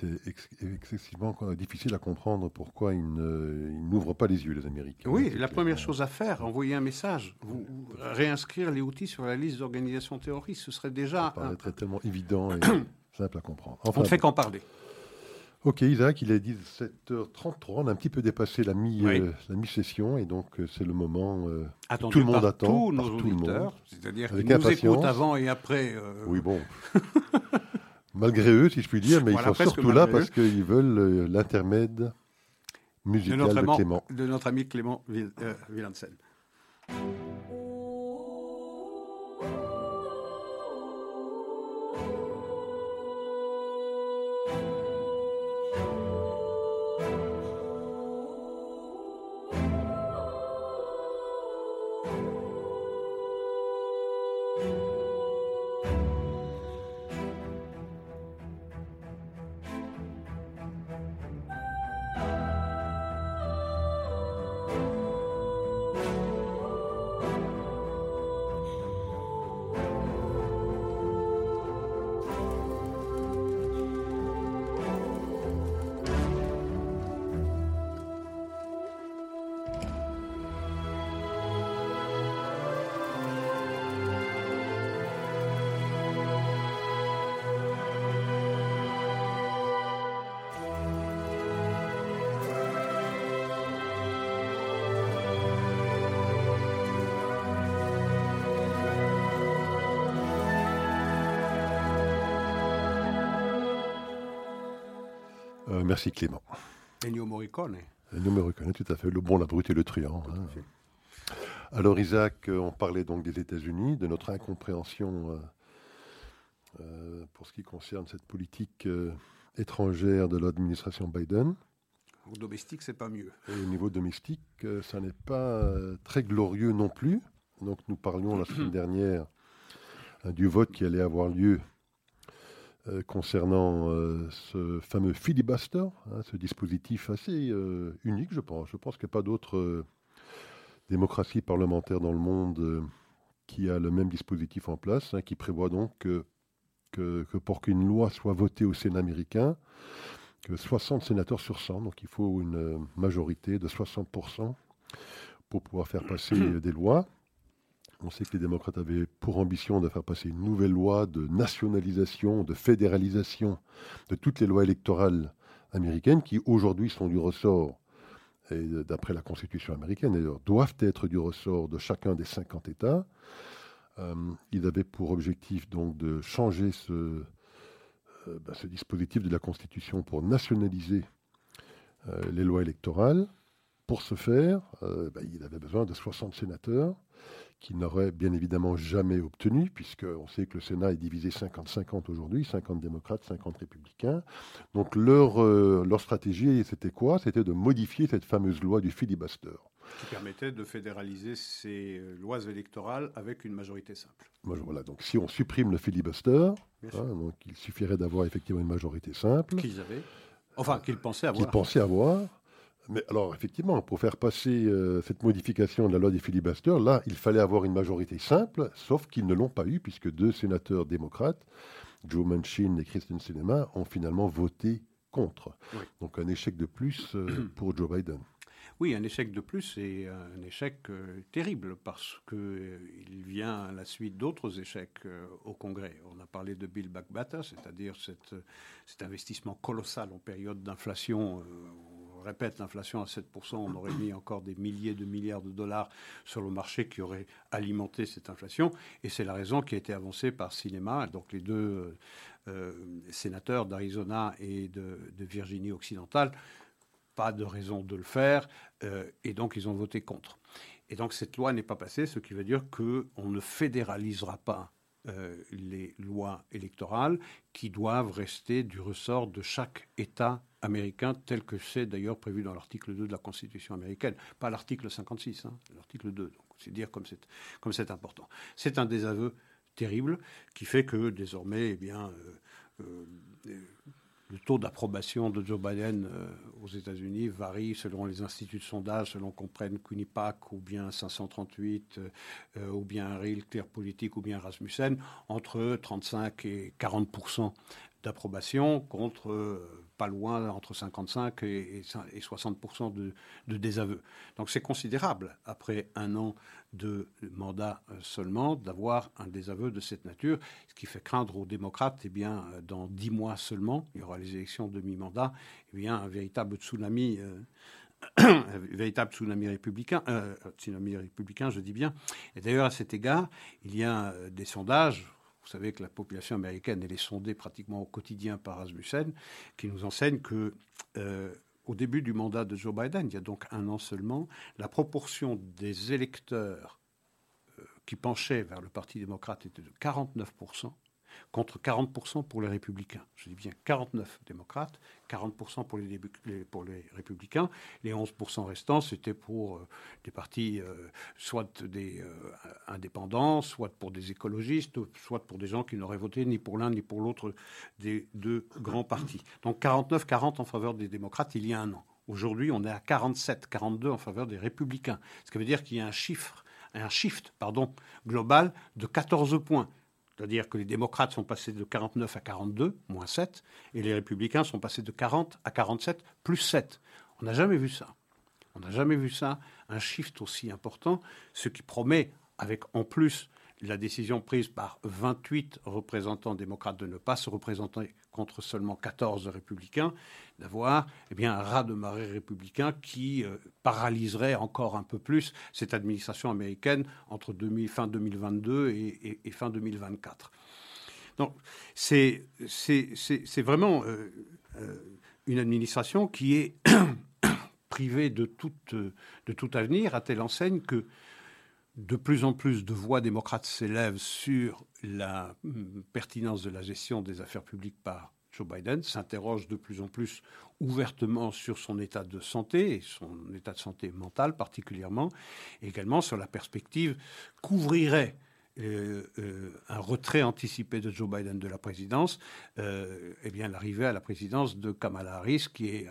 C'est excessivement difficile à comprendre pourquoi ils n'ouvrent pas les yeux, les Américains. Oui, la première chose à faire, envoyer un message, vous, réinscrire les outils sur la liste d'organisations terroristes, ce serait déjà. Ça paraîtrait tellement évident et simple à comprendre. On ne fait qu'en parler. Ok, Isaac, il est 17h33. On a un petit peu dépassé la mi-session mi et donc euh, c'est le moment euh, que tout le monde attend. Tous nos auditeurs, c'est-à-dire qu'ils nous écoutent avant et après. Euh, oui, bon. malgré eux, si je puis dire, mais ils sont surtout là parce qu'ils veulent l'intermède musical de, Clément. De notre ami Clément Vill merci Clément. Ennio Morricone. Ennio Morricone, tout à fait. Le bon, la brute et le truand. Hein. Alors Isaac, euh, on parlait donc des États-Unis, de notre incompréhension euh, euh, pour ce qui concerne cette politique étrangère de l'administration Biden. Au domestique, c'est pas mieux. Et au niveau domestique, euh, ça n'est pas très glorieux non plus. Donc nous parlions la semaine dernière du vote qui allait avoir lieu concernant ce fameux filibuster, hein, ce dispositif assez unique, je pense. Je pense qu'il n'y a pas d'autre démocratie parlementaire dans le monde qui a le même dispositif en place, hein, qui prévoit donc que, que pour qu'une loi soit votée au Sénat américain, que 60 sénateurs sur 100, donc il faut une euh, majorité de 60% pour pouvoir faire passer des lois. On sait que les démocrates avaient pour ambition de faire passer une nouvelle loi de nationalisation, de fédéralisation de toutes les lois électorales américaines qui aujourd'hui sont du ressort, et d'après la Constitution américaine d'ailleurs, doivent être du ressort de chacun des 50 États. Euh, ils avaient pour objectif donc de changer ce, euh, ce dispositif de la Constitution pour nationaliser euh, les lois électorales. Pour ce faire, bah, il avait besoin de 60 sénateurs qu'il n'aurait bien évidemment jamais obtenu, puisqu'on sait que le Sénat est divisé 50-50 aujourd'hui, 50 démocrates, 50 républicains. Donc leur, leur stratégie, c'était quoi? C'était de modifier cette fameuse loi du filibuster qui permettait de fédéraliser ces lois électorales avec une majorité simple. Voilà, donc si on supprime le filibuster, hein, donc il suffirait d'avoir effectivement une majorité simple. Qu'ils avaient. Enfin, qu'ils pensaient avoir. Qu'ils pensaient avoir. Mais alors, effectivement, pour faire passer euh, cette modification de la loi des filibusters, là, il fallait avoir une majorité simple, sauf qu'ils ne l'ont pas eu, puisque deux sénateurs démocrates, Joe Manchin et Kristen Sinema, ont finalement voté contre. Donc un échec de plus euh, pour Joe Biden. Oui, un échec de plus et un échec euh, terrible parce qu'il euh, vient à la suite d'autres échecs euh, au Congrès. On a parlé de Bill Back c'est-à-dire cet investissement colossal en période d'inflation. Répète, l'inflation à 7%, on aurait mis encore des milliers de milliards de dollars sur le marché qui aurait alimenté cette inflation. Et c'est la raison qui a été avancée par Cinema, donc les deux sénateurs d'Arizona et de Virginie occidentale pas de raison de le faire, euh, et donc ils ont voté contre. Et donc cette loi n'est pas passée, ce qui veut dire qu'on ne fédéralisera pas euh, les lois électorales qui doivent rester du ressort de chaque État américain, tel que c'est d'ailleurs prévu dans l'article 2 de la Constitution américaine, pas l'article 56, hein, l'article 2. Donc c'est dire comme c'est important. C'est un désaveu terrible qui fait que désormais, eh bien, euh, le taux d'approbation de Joe Biden euh, aux États-Unis varie selon les instituts de sondage, selon qu'on prenne Quinnipiac ou bien 538 euh, euh, ou bien Real Clear Politique ou bien Rasmussen, entre 35 et 40 d'approbation contre euh, pas loin entre 55 et, 60 de, de, désaveu. Donc c'est considérable, après un an de mandat euh, seulement, d'avoir un désaveu de cette nature, ce qui fait craindre aux démocrates, eh bien, euh, dans dix mois seulement, il y aura les élections de mi-mandat, eh bien, un véritable tsunami. un véritable tsunami républicain, tsunami républicain, je dis bien. Et d'ailleurs, à cet égard, il y a des sondages, vous savez que la population américaine, elle est sondée pratiquement au quotidien par Rasmussen, qui nous enseigne que euh, au début du mandat de Joe Biden, il y a donc un an seulement, la proportion des électeurs euh, qui penchaient vers le Parti démocrate était de 49 contre 40% pour les républicains. Je dis bien 49 démocrates, 40% pour les, républicains. Les 11% restants, c'était pour euh, des partis euh, soit des euh, indépendants, soit pour des écologistes, soit pour des gens qui n'auraient voté ni pour l'un ni pour l'autre des deux grands partis. Donc 49-40 en faveur des démocrates il y a un an. Aujourd'hui, on est à 47-42 en faveur des républicains. Ce qui veut dire qu'il y a un chiffre un shift pardon, global de 14 points. C'est-à-dire que les démocrates sont passés de 49 à 42, moins 7, et les républicains sont passés de 40 à 47, plus 7. On n'a jamais vu ça. On n'a jamais vu ça, un shift aussi important, ce qui promet, avec en plus la décision prise par 28 représentants démocrates de ne pas se représenter contre seulement 14 républicains, d'avoir eh un raz de marée républicain qui euh, paralyserait encore un peu plus cette administration américaine entre fin 2022 et, fin 2024. Donc c'est vraiment euh, euh, une administration qui est privée de, de tout avenir, à telle enseigne que de plus en plus de voix démocrates s'élèvent sur la hum, pertinence de la gestion des affaires publiques par Joe Biden s'interroge de plus en plus ouvertement sur son état de santé, et son état de santé mental particulièrement, également sur la perspective qu'ouvrirait euh, euh, un retrait anticipé de Joe Biden de la présidence, euh, eh bien l'arrivée à la présidence de Kamala Harris, qui est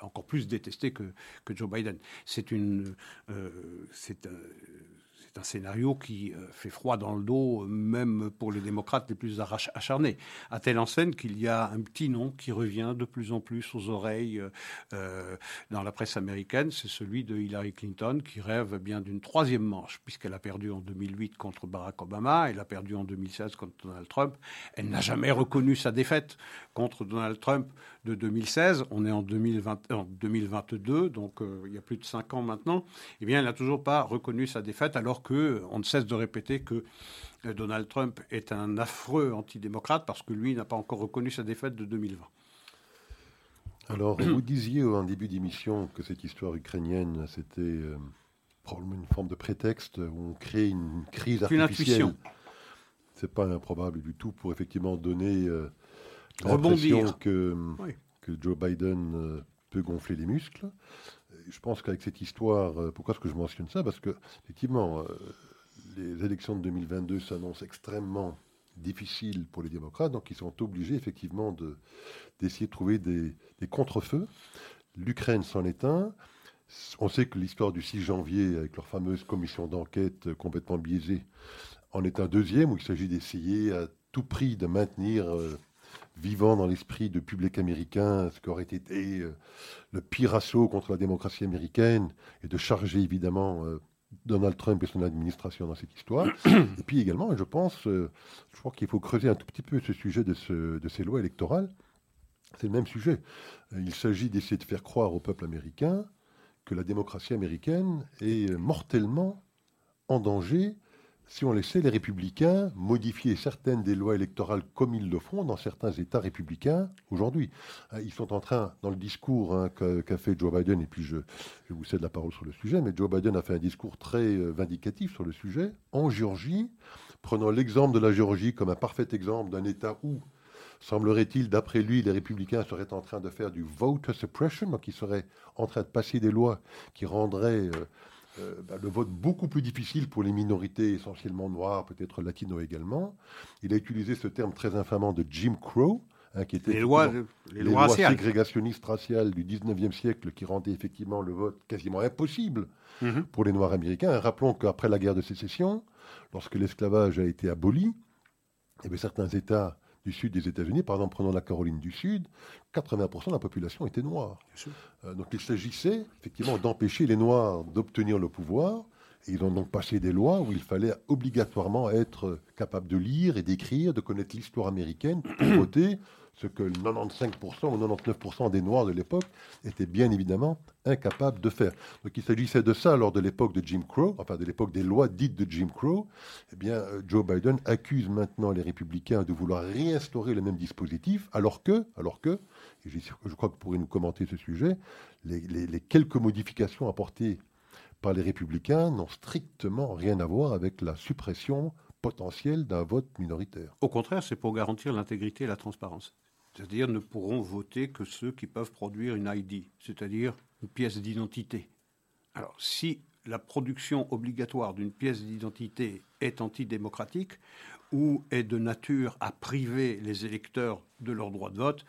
encore plus détestée que, Joe Biden. C'est une, c'est un, scénario qui euh, fait froid dans le dos, même pour les démocrates les plus acharnés. À telle enseigne qu'il y a un petit nom qui revient de plus en plus aux oreilles euh, euh, dans la presse américaine, c'est celui de Hillary Clinton, qui rêve bien d'une troisième manche, puisqu'elle a perdu en 2008 contre Barack Obama, elle a perdu en 2016 contre Donald Trump. Elle n'a jamais reconnu sa défaite contre Donald Trump de 2016. On est en, 2020, en 2022, donc il y a plus de cinq ans maintenant. Eh bien, elle n'a toujours pas reconnu sa défaite, alors que on ne cesse de répéter que euh, Donald Trump est un affreux antidémocrate parce que lui n'a pas encore reconnu sa défaite de 2020. Alors, vous disiez en début d'émission que cette histoire ukrainienne, c'était euh, probablement une forme de prétexte où on crée une crise artificielle. Une C'est pas improbable du tout pour effectivement donner euh, l'impression que, que Joe Biden peut gonfler les muscles. Je pense qu'avec cette histoire, euh, pourquoi est-ce que je mentionne ça? Parce que, effectivement, euh, les élections de 2022 s'annoncent extrêmement difficiles pour les démocrates, donc ils sont obligés, effectivement, d'essayer de, trouver des, des contre-feux. L'Ukraine s'en est un. On sait que l'histoire du 6 janvier, avec leur fameuse commission d'enquête complètement biaisée, en est un deuxième, où il s'agit d'essayer à tout prix de maintenir euh, vivant dans l'esprit de public américain ce qu'aurait été euh, le pire assaut contre la démocratie américaine et de charger évidemment euh, Donald Trump et son administration dans cette histoire. et puis également, je pense, euh, je crois qu'il faut creuser un tout petit peu ce sujet de, ce, de ces lois électorales. C'est le même sujet. Il s'agit d'essayer de faire croire au peuple américain que la démocratie américaine est mortellement en danger si on laissait les républicains modifier certaines des lois électorales comme ils le font dans certains États républicains aujourd'hui. Hein, ils sont en train, dans le discours hein, qu'a fait Joe Biden, et puis je, vous cède la parole sur le sujet, mais Joe Biden a fait un discours très euh, vindicatif sur le sujet. En Géorgie, prenant l'exemple de la Géorgie comme un parfait exemple d'un État où, semblerait-il, d'après lui, les républicains seraient en train de faire du vote suppression, donc ils seraient en train de passer des lois qui rendraient... Euh, euh, bah, le vote beaucoup plus difficile pour les minorités essentiellement noires, peut-être latino également. Il a utilisé ce terme très infamant de Jim Crow, hein, qui était les lois, les, lois, ségrégationnistes raciales du 19e siècle qui rendaient effectivement le vote quasiment impossible mhm. pour les Noirs américains. rappelons qu'après la guerre de sécession, lorsque l'esclavage a été aboli, eh bien, certains États du sud des États-Unis, par exemple, prenons la Caroline du Sud, 80% de la population était noire. Euh, donc il s'agissait effectivement d'empêcher les Noirs d'obtenir le pouvoir. Et ils ont donc passé des lois où il fallait obligatoirement être capable de lire et d'écrire, de connaître l'histoire américaine pour voter ce que 95% ou 99% des Noirs de l'époque étaient bien évidemment incapables de faire. Donc il s'agissait de ça lors de l'époque de Jim Crow, enfin de l'époque des lois dites de Jim Crow. Eh bien, euh, Joe Biden accuse maintenant les républicains de vouloir réinstaurer le même dispositif, alors que, alors que, et je crois que vous pourrez nous commenter ce sujet, les, les quelques modifications apportées par les républicains n'ont strictement rien à voir avec la suppression potentielle d'un vote minoritaire. Au contraire, c'est pour garantir l'intégrité et la transparence. C'est-à-dire ne pourront voter que ceux qui peuvent produire une ID, c'est-à-dire une pièce d'identité. Alors si la production obligatoire d'une pièce d'identité est antidémocratique ou est de nature à priver les électeurs de leur droit de vote,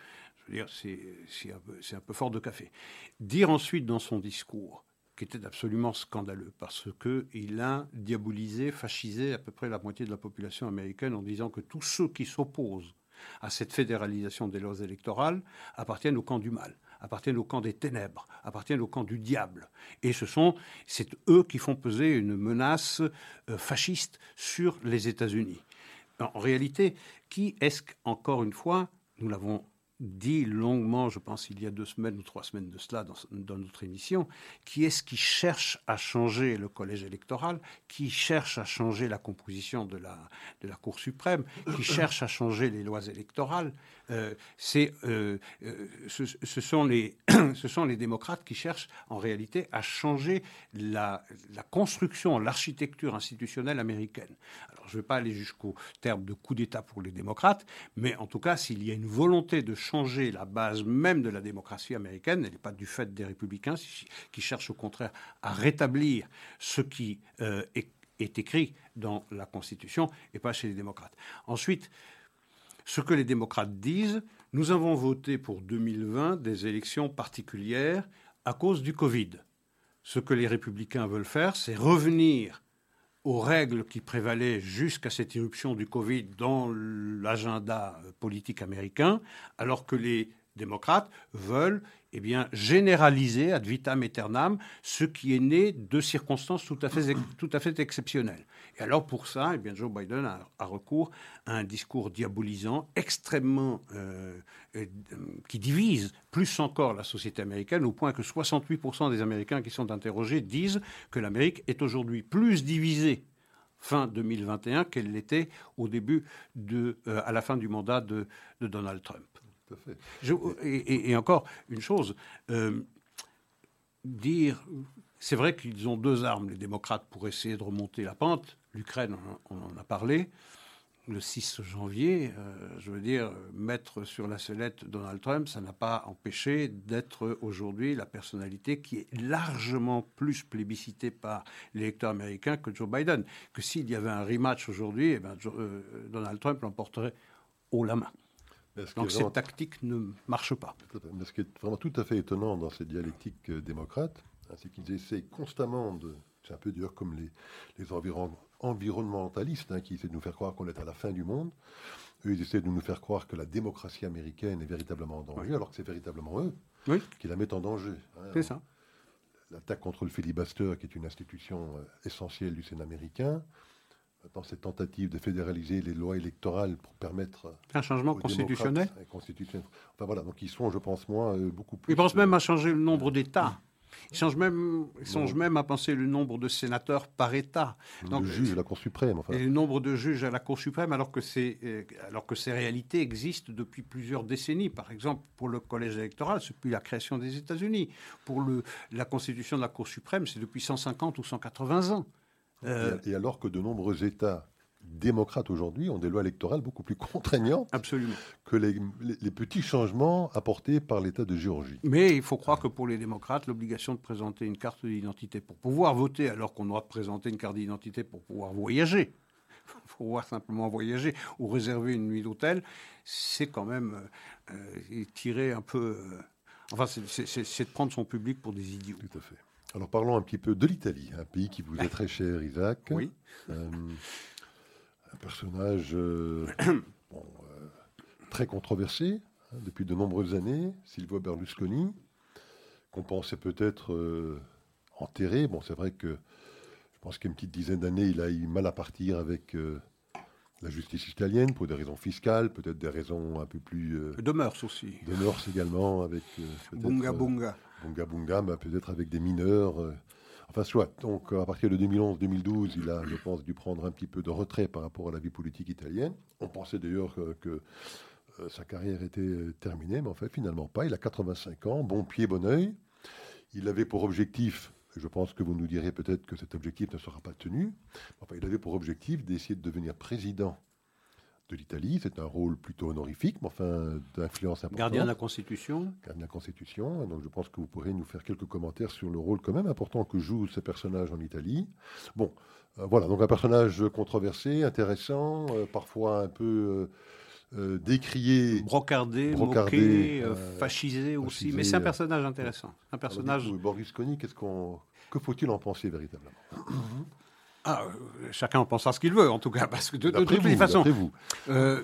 c'est un, un, peu fort de café. Dire ensuite dans son discours, qui était absolument scandaleux, parce qu'il a diabolisé, fascisé à peu près la moitié de la population américaine en disant que tous ceux qui s'opposent à cette fédéralisation des lois électorales appartiennent au camp du mal, appartiennent au camp des ténèbres, appartiennent au camp du diable. Et ce sont, c'est eux qui font peser une menace euh, fasciste sur les États-Unis. En réalité, qui est-ce qu'encore une fois, nous l'avons dit longuement, je pense il y a deux semaines ou trois semaines de cela dans, notre émission, qui est-ce qui cherche à changer le collège électoral, qui cherche à changer la composition de la, de la Cour suprême, qui cherche à changer les lois électorales euh, c'est, euh, ce, sont les, ce sont les démocrates qui cherchent en réalité à changer la, la construction, l'architecture institutionnelle américaine. Alors je ne vais pas aller jusqu'au terme de coup d'État pour les démocrates, mais en tout cas, s'il y a une volonté de changer la base même de la démocratie américaine, elle n'est pas du fait des républicains qui cherchent au contraire à rétablir ce qui est est écrit dans la Constitution et pas chez les démocrates. Ensuite, ce que les démocrates disent, nous avons voté pour 2020 des élections particulières à cause du Covid. Ce que les républicains veulent faire, c'est revenir aux règles qui prévalaient jusqu'à cette irruption du Covid dans l'agenda politique américain, alors que les démocrates veulent eh généraliser ad vitam aeternam ce qui est né de circonstances tout à fait exceptionnelles. Et alors pour ça, eh bien, Joe Biden a, recours à un discours diabolisant extrêmement euh, euh, qui divise plus encore la société américaine au point que 68% des Américains qui sont interrogés disent que l'Amérique est aujourd'hui plus divisée fin 2021 qu'elle l'était au début de, euh, à la fin du mandat de Donald Trump et, encore une chose, euh, dire, c'est vrai qu'ils ont deux armes, les démocrates, pour essayer de remonter la pente. L'Ukraine, on, en a parlé. Le 6 janvier, euh, je veux dire, mettre sur la sellette Donald Trump, ça n'a pas empêché d'être aujourd'hui la personnalité qui est largement plus plébiscitée par l'électeur américain que Joe Biden. Que s'il y avait un rematch aujourd'hui, eh ben, euh, Donald Trump l'emporterait haut la main. Donc cette tactique ne marche pas. Mais ce qui est vraiment tout à fait étonnant dans cette dialectique euh, démocrate, hein, c'est qu'ils essaient constamment de... C'est un peu dur comme les, les environnementalistes hein, qui essaient de nous faire croire qu'on est à la fin du monde. Eux, ils essaient de nous faire croire que la démocratie américaine est véritablement en danger, alors que c'est véritablement eux qui la mettent en danger. Hein. C'est ça. L'attaque contre le filibuster, qui est une institution euh, essentielle du Sénat américain, dans cette tentative de fédéraliser les lois électorales pour permettre un changement constitutionnel. constitutionnel. Enfin voilà, donc ils sont, je pense moi, euh, beaucoup plus. Ils pensent même à changer le nombre d'États. Ils, changent même, même à penser le nombre de sénateurs par État. Donc, à la Cour suprême. Enfin. Et le nombre de juges à la Cour suprême, alors que, euh, alors que ces réalités existent depuis plusieurs décennies. Par exemple, pour le collège électoral, c'est depuis la création des États-Unis. Pour le, la constitution de la Cour suprême, c'est depuis 150 ou 180 ans. Euh, et, alors que de nombreux États démocrates aujourd'hui ont des lois électorales beaucoup plus contraignantes Absolument. que les, petits changements apportés par l'État de Géorgie. Mais il faut croire que pour les démocrates, l'obligation de présenter une carte d'identité pour pouvoir voter, alors qu'on doit présenter une carte d'identité pour pouvoir voyager, pour pouvoir simplement voyager ou réserver une nuit d'hôtel, c'est quand même euh, euh, tirer un peu... enfin, c'est de prendre son public pour des idiots. Tout à fait. Alors parlons un petit peu de l'Italie, un pays qui vous est très cher, Isaac. Oui. Euh, un personnage euh, euh, très controversé hein, depuis de nombreuses années, Silvio Berlusconi, qu'on pensait peut-être enterré. Bon, c'est vrai que je pense qu'une petite dizaine d'années, il a eu mal à partir avec la justice italienne pour des raisons fiscales, peut-être des raisons un peu plus... de mœurs aussi. De mœurs également, avec... bunga bunga. Bunga Bunga, peut-être avec des mineurs. Euh, enfin, soit. Donc, à partir de 2011-2012, il a, je pense, dû prendre un petit peu de retrait par rapport à la vie politique italienne. On pensait d'ailleurs que, euh, sa carrière était euh, terminée, mais en fait, finalement pas. Il a 85 ans, bon pied, bon oeil. Il avait pour objectif, je pense que vous nous direz peut-être que cet objectif ne sera pas tenu, enfin, il avait pour objectif d'essayer de devenir président de l'Italie. C'est un rôle plutôt honorifique, mais enfin d'influence importante. Gardien de la Constitution. Gardien de la Constitution. Donc je pense que vous pourrez nous faire quelques commentaires sur le rôle quand même important que joue ce personnage en Italie. Bon, euh, voilà, donc un personnage controversé, intéressant, euh, parfois un peu... Euh, décrié, brocardé, moqué, fascisé aussi, mais c'est un personnage intéressant. Un personnage. Boris Kony, qu'est-ce qu'on, que faut-il en penser véritablement? ah, euh, chacun en pensera ce qu'il veut, en tout cas, parce que de, toutes les façons, euh,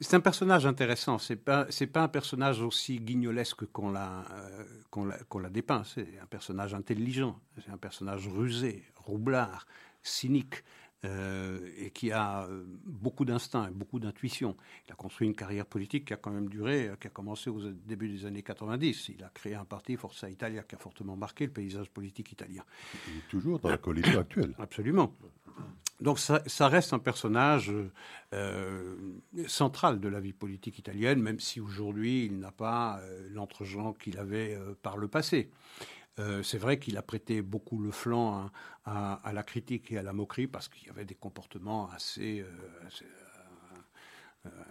c'est un personnage intéressant. C'est pas, c'est pas un personnage aussi guignolesque qu'on l'a, euh, qu'on l'a, qu'on l'a dépeint. C'est un personnage intelligent, c'est un personnage rusé, roublard, cynique. Euh, et qui a euh, beaucoup d'instinct, beaucoup d'intuition. Il a construit une carrière politique qui a quand même duré, euh, qui a commencé au début des années 90. Il a créé un parti, Forza Italia, qui a fortement marqué le paysage politique italien. toujours dans la coalition actuelle. Absolument. Donc ça, reste un personnage euh, central de la vie politique italienne, même si aujourd'hui il n'a pas euh, l'entre-gens qu'il avait euh, par le passé. C'est vrai qu'il a prêté beaucoup le flanc à, la critique et à la moquerie parce qu'il y avait des comportements assez,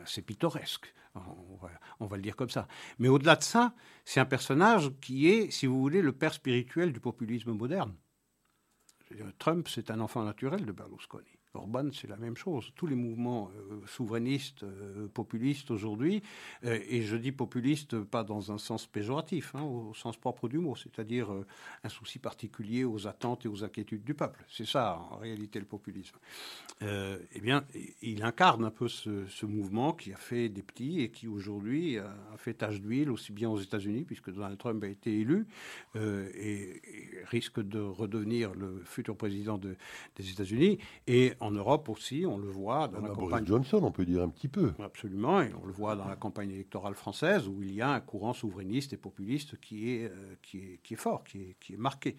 assez, pittoresques. On va, le dire comme ça. Mais au-delà de ça, c'est un personnage qui est, si vous voulez, le père spirituel du populisme moderne. Trump, c'est un enfant naturel de Berlusconi. Orban, c'est la même chose. Tous les mouvements euh, souverainistes, euh, populistes aujourd'hui, euh, et je dis populiste pas dans un sens péjoratif, hein, au sens propre du mot, c'est-à-dire un souci particulier aux attentes et aux inquiétudes du peuple. C'est ça, en réalité, le populisme. eh bien, il incarne un peu ce, mouvement qui a fait des petits et qui aujourd'hui a, fait tache d'huile aussi bien aux États-Unis, puisque Donald Trump a été élu, et, risque de redevenir le futur président des États-Unis, et Europe aussi, on le voit dans la campagne. Johnson, on peut dire un petit peu. Absolument, et on le voit dans la campagne électorale française où il y a un courant souverainiste et populiste qui est, euh, qui est, qui est fort, qui est, qui est marqué.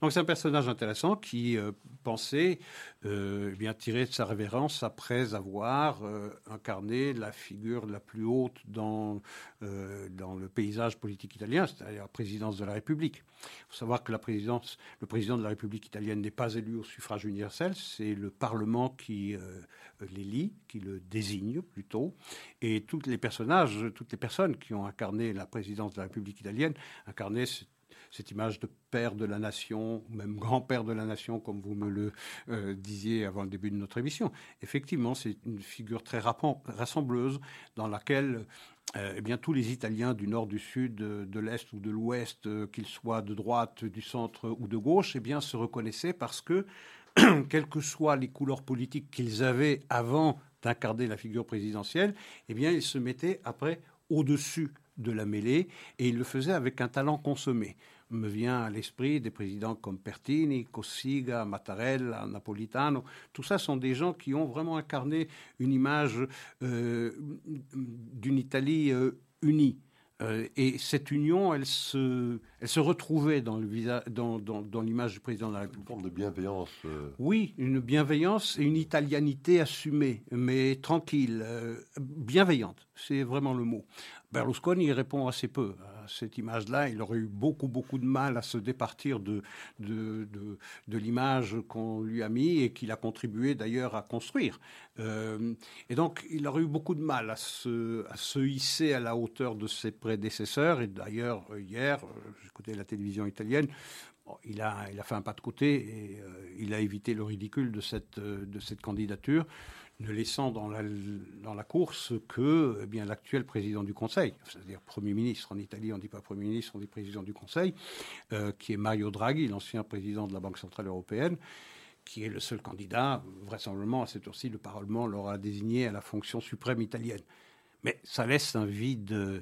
Donc c'est un personnage intéressant qui euh, pensait euh, eh bien tirer de sa révérence après avoir incarné la figure la plus haute dans, dans le paysage politique italien, c'est-à-dire la présidence de la République. Il faut savoir que la présidence, le président de la République italienne n'est pas élu au suffrage universel, c'est le Parlement qui euh, les lit, qui le désigne plutôt, et tous les personnages, toutes les personnes qui ont incarné la présidence de la République italienne, incarné cette image de père de la nation, même grand-père de la nation, comme vous me le euh, disiez avant le début de notre émission. Effectivement, c'est une figure très rassembleuse dans laquelle euh, eh bien, tous les Italiens du nord, du sud, de l'est ou de l'ouest, qu'ils soient de droite, du centre ou de gauche, eh bien, se reconnaissaient parce que quelles que soient les couleurs politiques qu'ils avaient avant d'incarner la figure présidentielle, eh bien, ils se mettaient après au-dessus de la mêlée et ils le faisaient avec un talent consommé. Me vient à l'esprit des présidents comme Pertini, Cossiga, Mattarella, Napolitano. Tout ça sont des gens qui ont vraiment incarné une image euh, d'une Italie euh, unie. Euh, et cette union, elle se, elle se retrouvait dans, le dans, dans, dans l'image du président de la République. Une forme de bienveillance. Euh. Oui, une bienveillance et une italianité assumée, mais tranquille, euh, bienveillante, c'est vraiment le mot. Berlusconi répond assez peu à cette image-là. Il aurait eu beaucoup, beaucoup de mal à se départir de, de, de, l'image qu'on lui a mis et qu'il a contribué d'ailleurs à construire. Euh, et donc, il aurait eu beaucoup de mal à se, à se hisser à la hauteur de ses prédécesseurs. Et d'ailleurs, hier, j'écoutais la télévision italienne, il, a, il a fait un pas de côté et euh, il a évité le ridicule de cette, de cette candidature ne laissant dans la, course que eh bien l'actuel président du Conseil, c'est-à-dire Premier ministre. En Italie, on ne dit pas Premier ministre, on dit président du Conseil, euh, qui est Mario Draghi, l'ancien président de la Banque Centrale Européenne, qui est le seul candidat, vraisemblablement à cette heure-ci, le Parlement l'aura désigné à la fonction suprême italienne. Mais ça laisse un vide euh,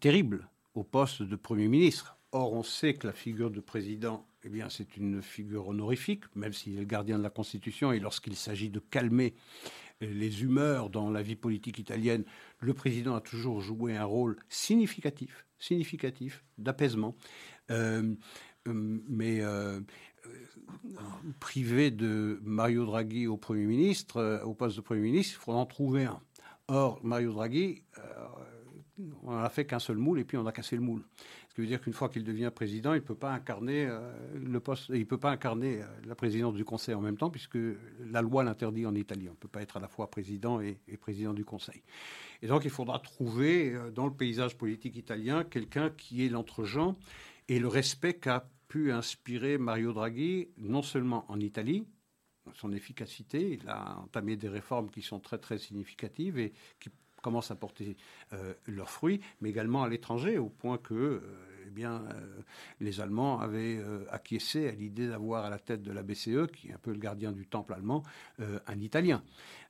terrible au poste de Premier ministre. Or, on sait que la figure de président, eh bien, c'est une figure honorifique, même s'il est le gardien de la Constitution, et lorsqu'il s'agit de calmer les humeurs dans la vie politique italienne, le président a toujours joué un rôle significatif, significatif d'apaisement. Euh, euh, mais euh, privé de Mario Draghi au Premier ministre, au poste de Premier ministre, il faudra en trouver un. Or, Mario Draghi, on n'a fait qu'un seul moule et puis on a cassé le moule. Ce qui veut dire qu'une fois qu'il devient président, il ne peut pas incarner euh, le poste, il peut pas incarner euh, la présidence du Conseil en même temps, puisque la loi l'interdit en Italie. On ne peut pas être à la fois président et, président du Conseil. Et donc, il faudra trouver euh, dans le paysage politique italien quelqu'un qui est l'entre-gens et le respect qu'a pu inspirer Mario Draghi, non seulement en Italie, son efficacité, il a entamé des réformes qui sont très très significatives et qui commencent à porter euh, leurs fruits, mais également à l'étranger, au point que euh, eh bien, euh, les Allemands avaient acquiescé à l'idée d'avoir à la tête de la BCE, qui est un peu le gardien du temple allemand, un Italien.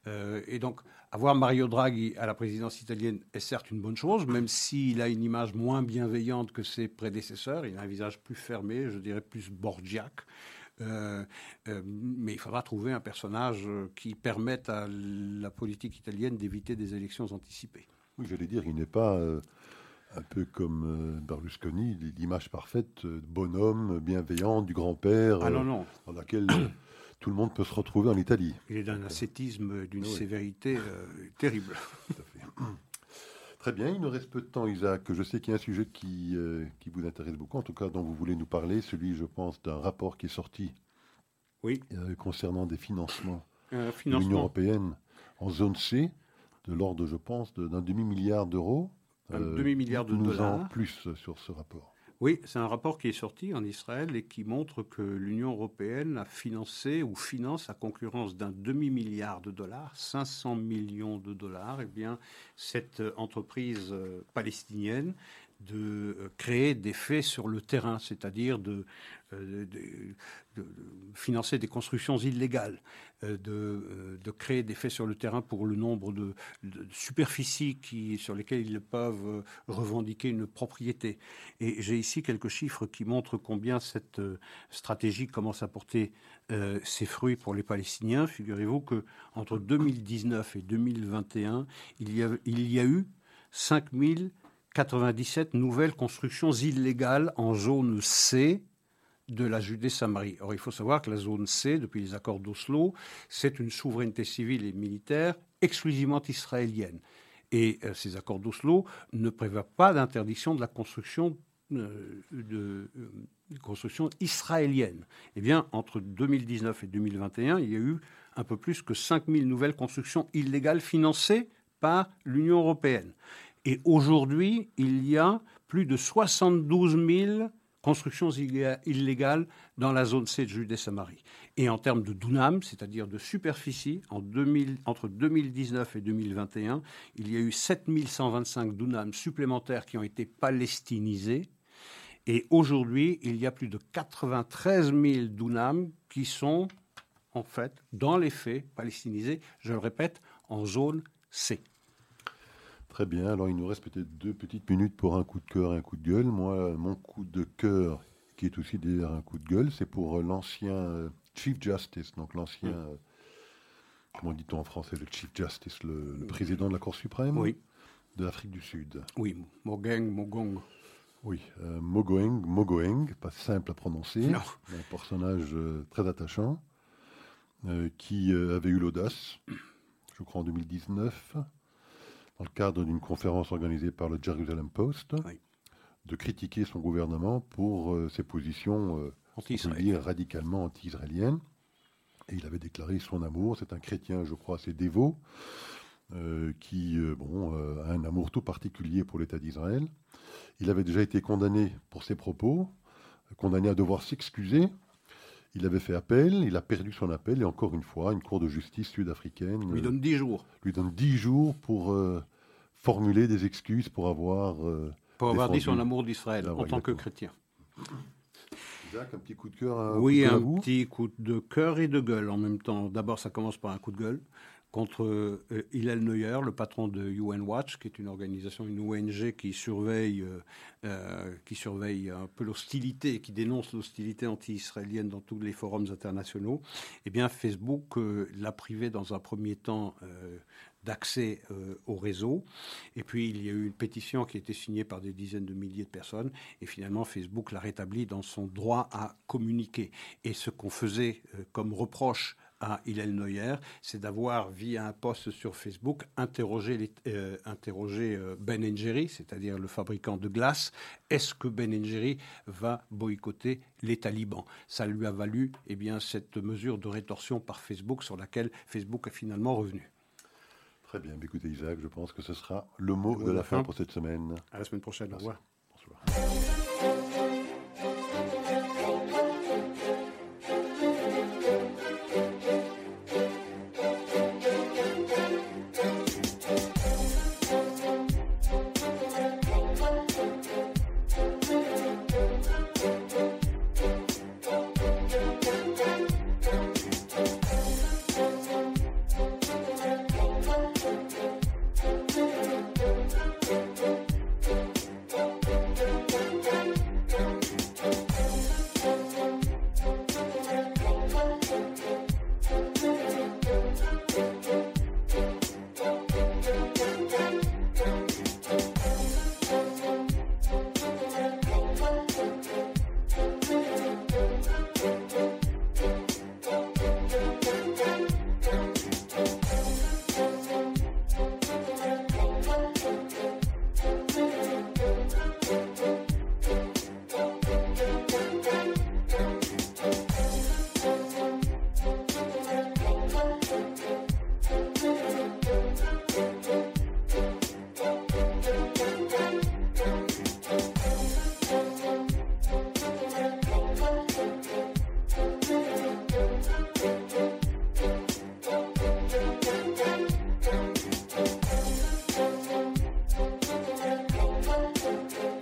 et donc, avoir Mario Draghi à la présidence italienne est certes une bonne chose, même s'il a une image moins bienveillante que ses prédécesseurs. Il a un visage plus fermé, je dirais plus borgiaque. Euh, euh, mais il faudra trouver un personnage qui permette à la politique italienne d'éviter des élections anticipées. Oui, j'allais dire, il n'est pas euh, un peu comme Berlusconi, l'image parfaite, bonhomme, bienveillant, du grand-père, ah, non, non. dans laquelle tout le monde peut se retrouver en Italie. Il est d'un ascétisme, d'une sévérité terrible. Très bien, il nous reste peu de temps, Isaac. Je sais qu'il y a un sujet qui, qui vous intéresse beaucoup, en tout cas dont vous voulez nous parler, celui, je pense, d'un rapport qui est sorti oui. concernant des financements de l'Union européenne en zone C, de l'ordre, je pense, d'un demi-milliard d'euros. Un demi-milliard de dollars. En plus sur ce rapport. Oui, c'est un rapport qui est sorti en Israël et qui montre que l'Union européenne a financé ou finance à concurrence d'un demi-milliard de dollars, 500 millions de dollars, eh cette entreprise euh, palestinienne de euh, créer des faits sur le terrain, c'est-à-dire de, euh, financer des constructions illégales, euh, de, créer des faits sur le terrain pour le nombre de, superficies sur lesquelles ils peuvent revendiquer une propriété. Et j'ai ici quelques chiffres qui montrent combien cette stratégie commence à porter ses fruits pour les Palestiniens. Figurez-vous que entre 2019 et 2021, il y a, il y a eu 5000 97 nouvelles constructions illégales en zone C de la Judée-Samarie. Or, il faut savoir que la zone C, depuis les accords d'Oslo, c'est une souveraineté civile et militaire exclusivement israélienne. Et euh, ces accords d'Oslo ne prévoient pas d'interdiction de la construction euh, euh, construction israélienne. Eh bien, entre 2019 et 2021, il y a eu un peu plus que 5000 nouvelles constructions illégales financées par l'Union européenne. Et aujourd'hui, il y a plus de 72 000 constructions illégales dans la zone C de Judée-Samarie. Et en termes de dunam, c'est-à-dire de superficie, en 2000, entre 2019 et 2021, il y a eu 7125 dunams supplémentaires qui ont été palestinisés. Et aujourd'hui, il y a plus de 93 000 dunams qui sont, en fait, dans les faits, palestinisés, je le répète, en zone C. Très bien, alors il nous reste peut-être deux petites minutes pour un coup de cœur et un coup de gueule. Moi, mon coup de cœur, qui est aussi d'ailleurs un coup de gueule, c'est pour euh, l'ancien euh, Chief Justice, donc l'ancien, euh, comment dit-on en français, le Chief Justice, le, président de la Cour suprême? De l'Afrique du Sud. Oui, Mogeng, Mogong. Oui, Mogoeng, Mogoeng, pas simple à prononcer, un personnage très attachant, qui avait eu l'audace, je crois en 2019, dans le cadre d'une conférence organisée par le Jerusalem Post, de critiquer son gouvernement pour euh, ses positions euh, anti radicalement anti-israéliennes. Et il avait déclaré son amour. C'est un chrétien, je crois, assez dévot, euh, qui bon, a un amour tout particulier pour l'État d'Israël. Il avait déjà été condamné pour ses propos, condamné à devoir s'excuser. Il avait fait appel, il a perdu son appel, et encore une fois, une cour de justice sud-africaine lui donne dix jours. Lui donne dix jours pour formuler des excuses pour avoir. Euh, pour avoir dit son amour d'Israël en tant que chrétien. Jacques, un petit coup de cœur. oui, un petit coup de cœur et de gueule en même temps. D'abord, ça commence par un coup de gueule contre euh, Hillel Neuer, le patron de UN Watch, qui est une organisation, une ONG qui surveille, euh, euh, qui surveille un peu l'hostilité, qui dénonce l'hostilité anti-israélienne dans tous les forums internationaux. Eh bien, Facebook l'a privé dans un premier temps d'accès au réseau. Et puis, il y a eu une pétition qui a été signée par des dizaines de milliers de personnes. Et finalement, Facebook l'a rétabli dans son droit à communiquer. Et ce qu'on faisait comme reproche à Hillel Neuer, c'est d'avoir, via un post sur Facebook, interrogé, euh, euh, Ben Jerry, c'est-à-dire le fabricant de glace. Est-ce que Ben Jerry va boycotter les talibans? Ça lui a valu eh bien, cette mesure de rétorsion par Facebook sur laquelle Facebook est finalement revenu. Très bien. Écoutez, Isaac, je pense que ce sera le mot de la fin pour cette semaine. À la semaine prochaine. Au revoir. Bonsoir.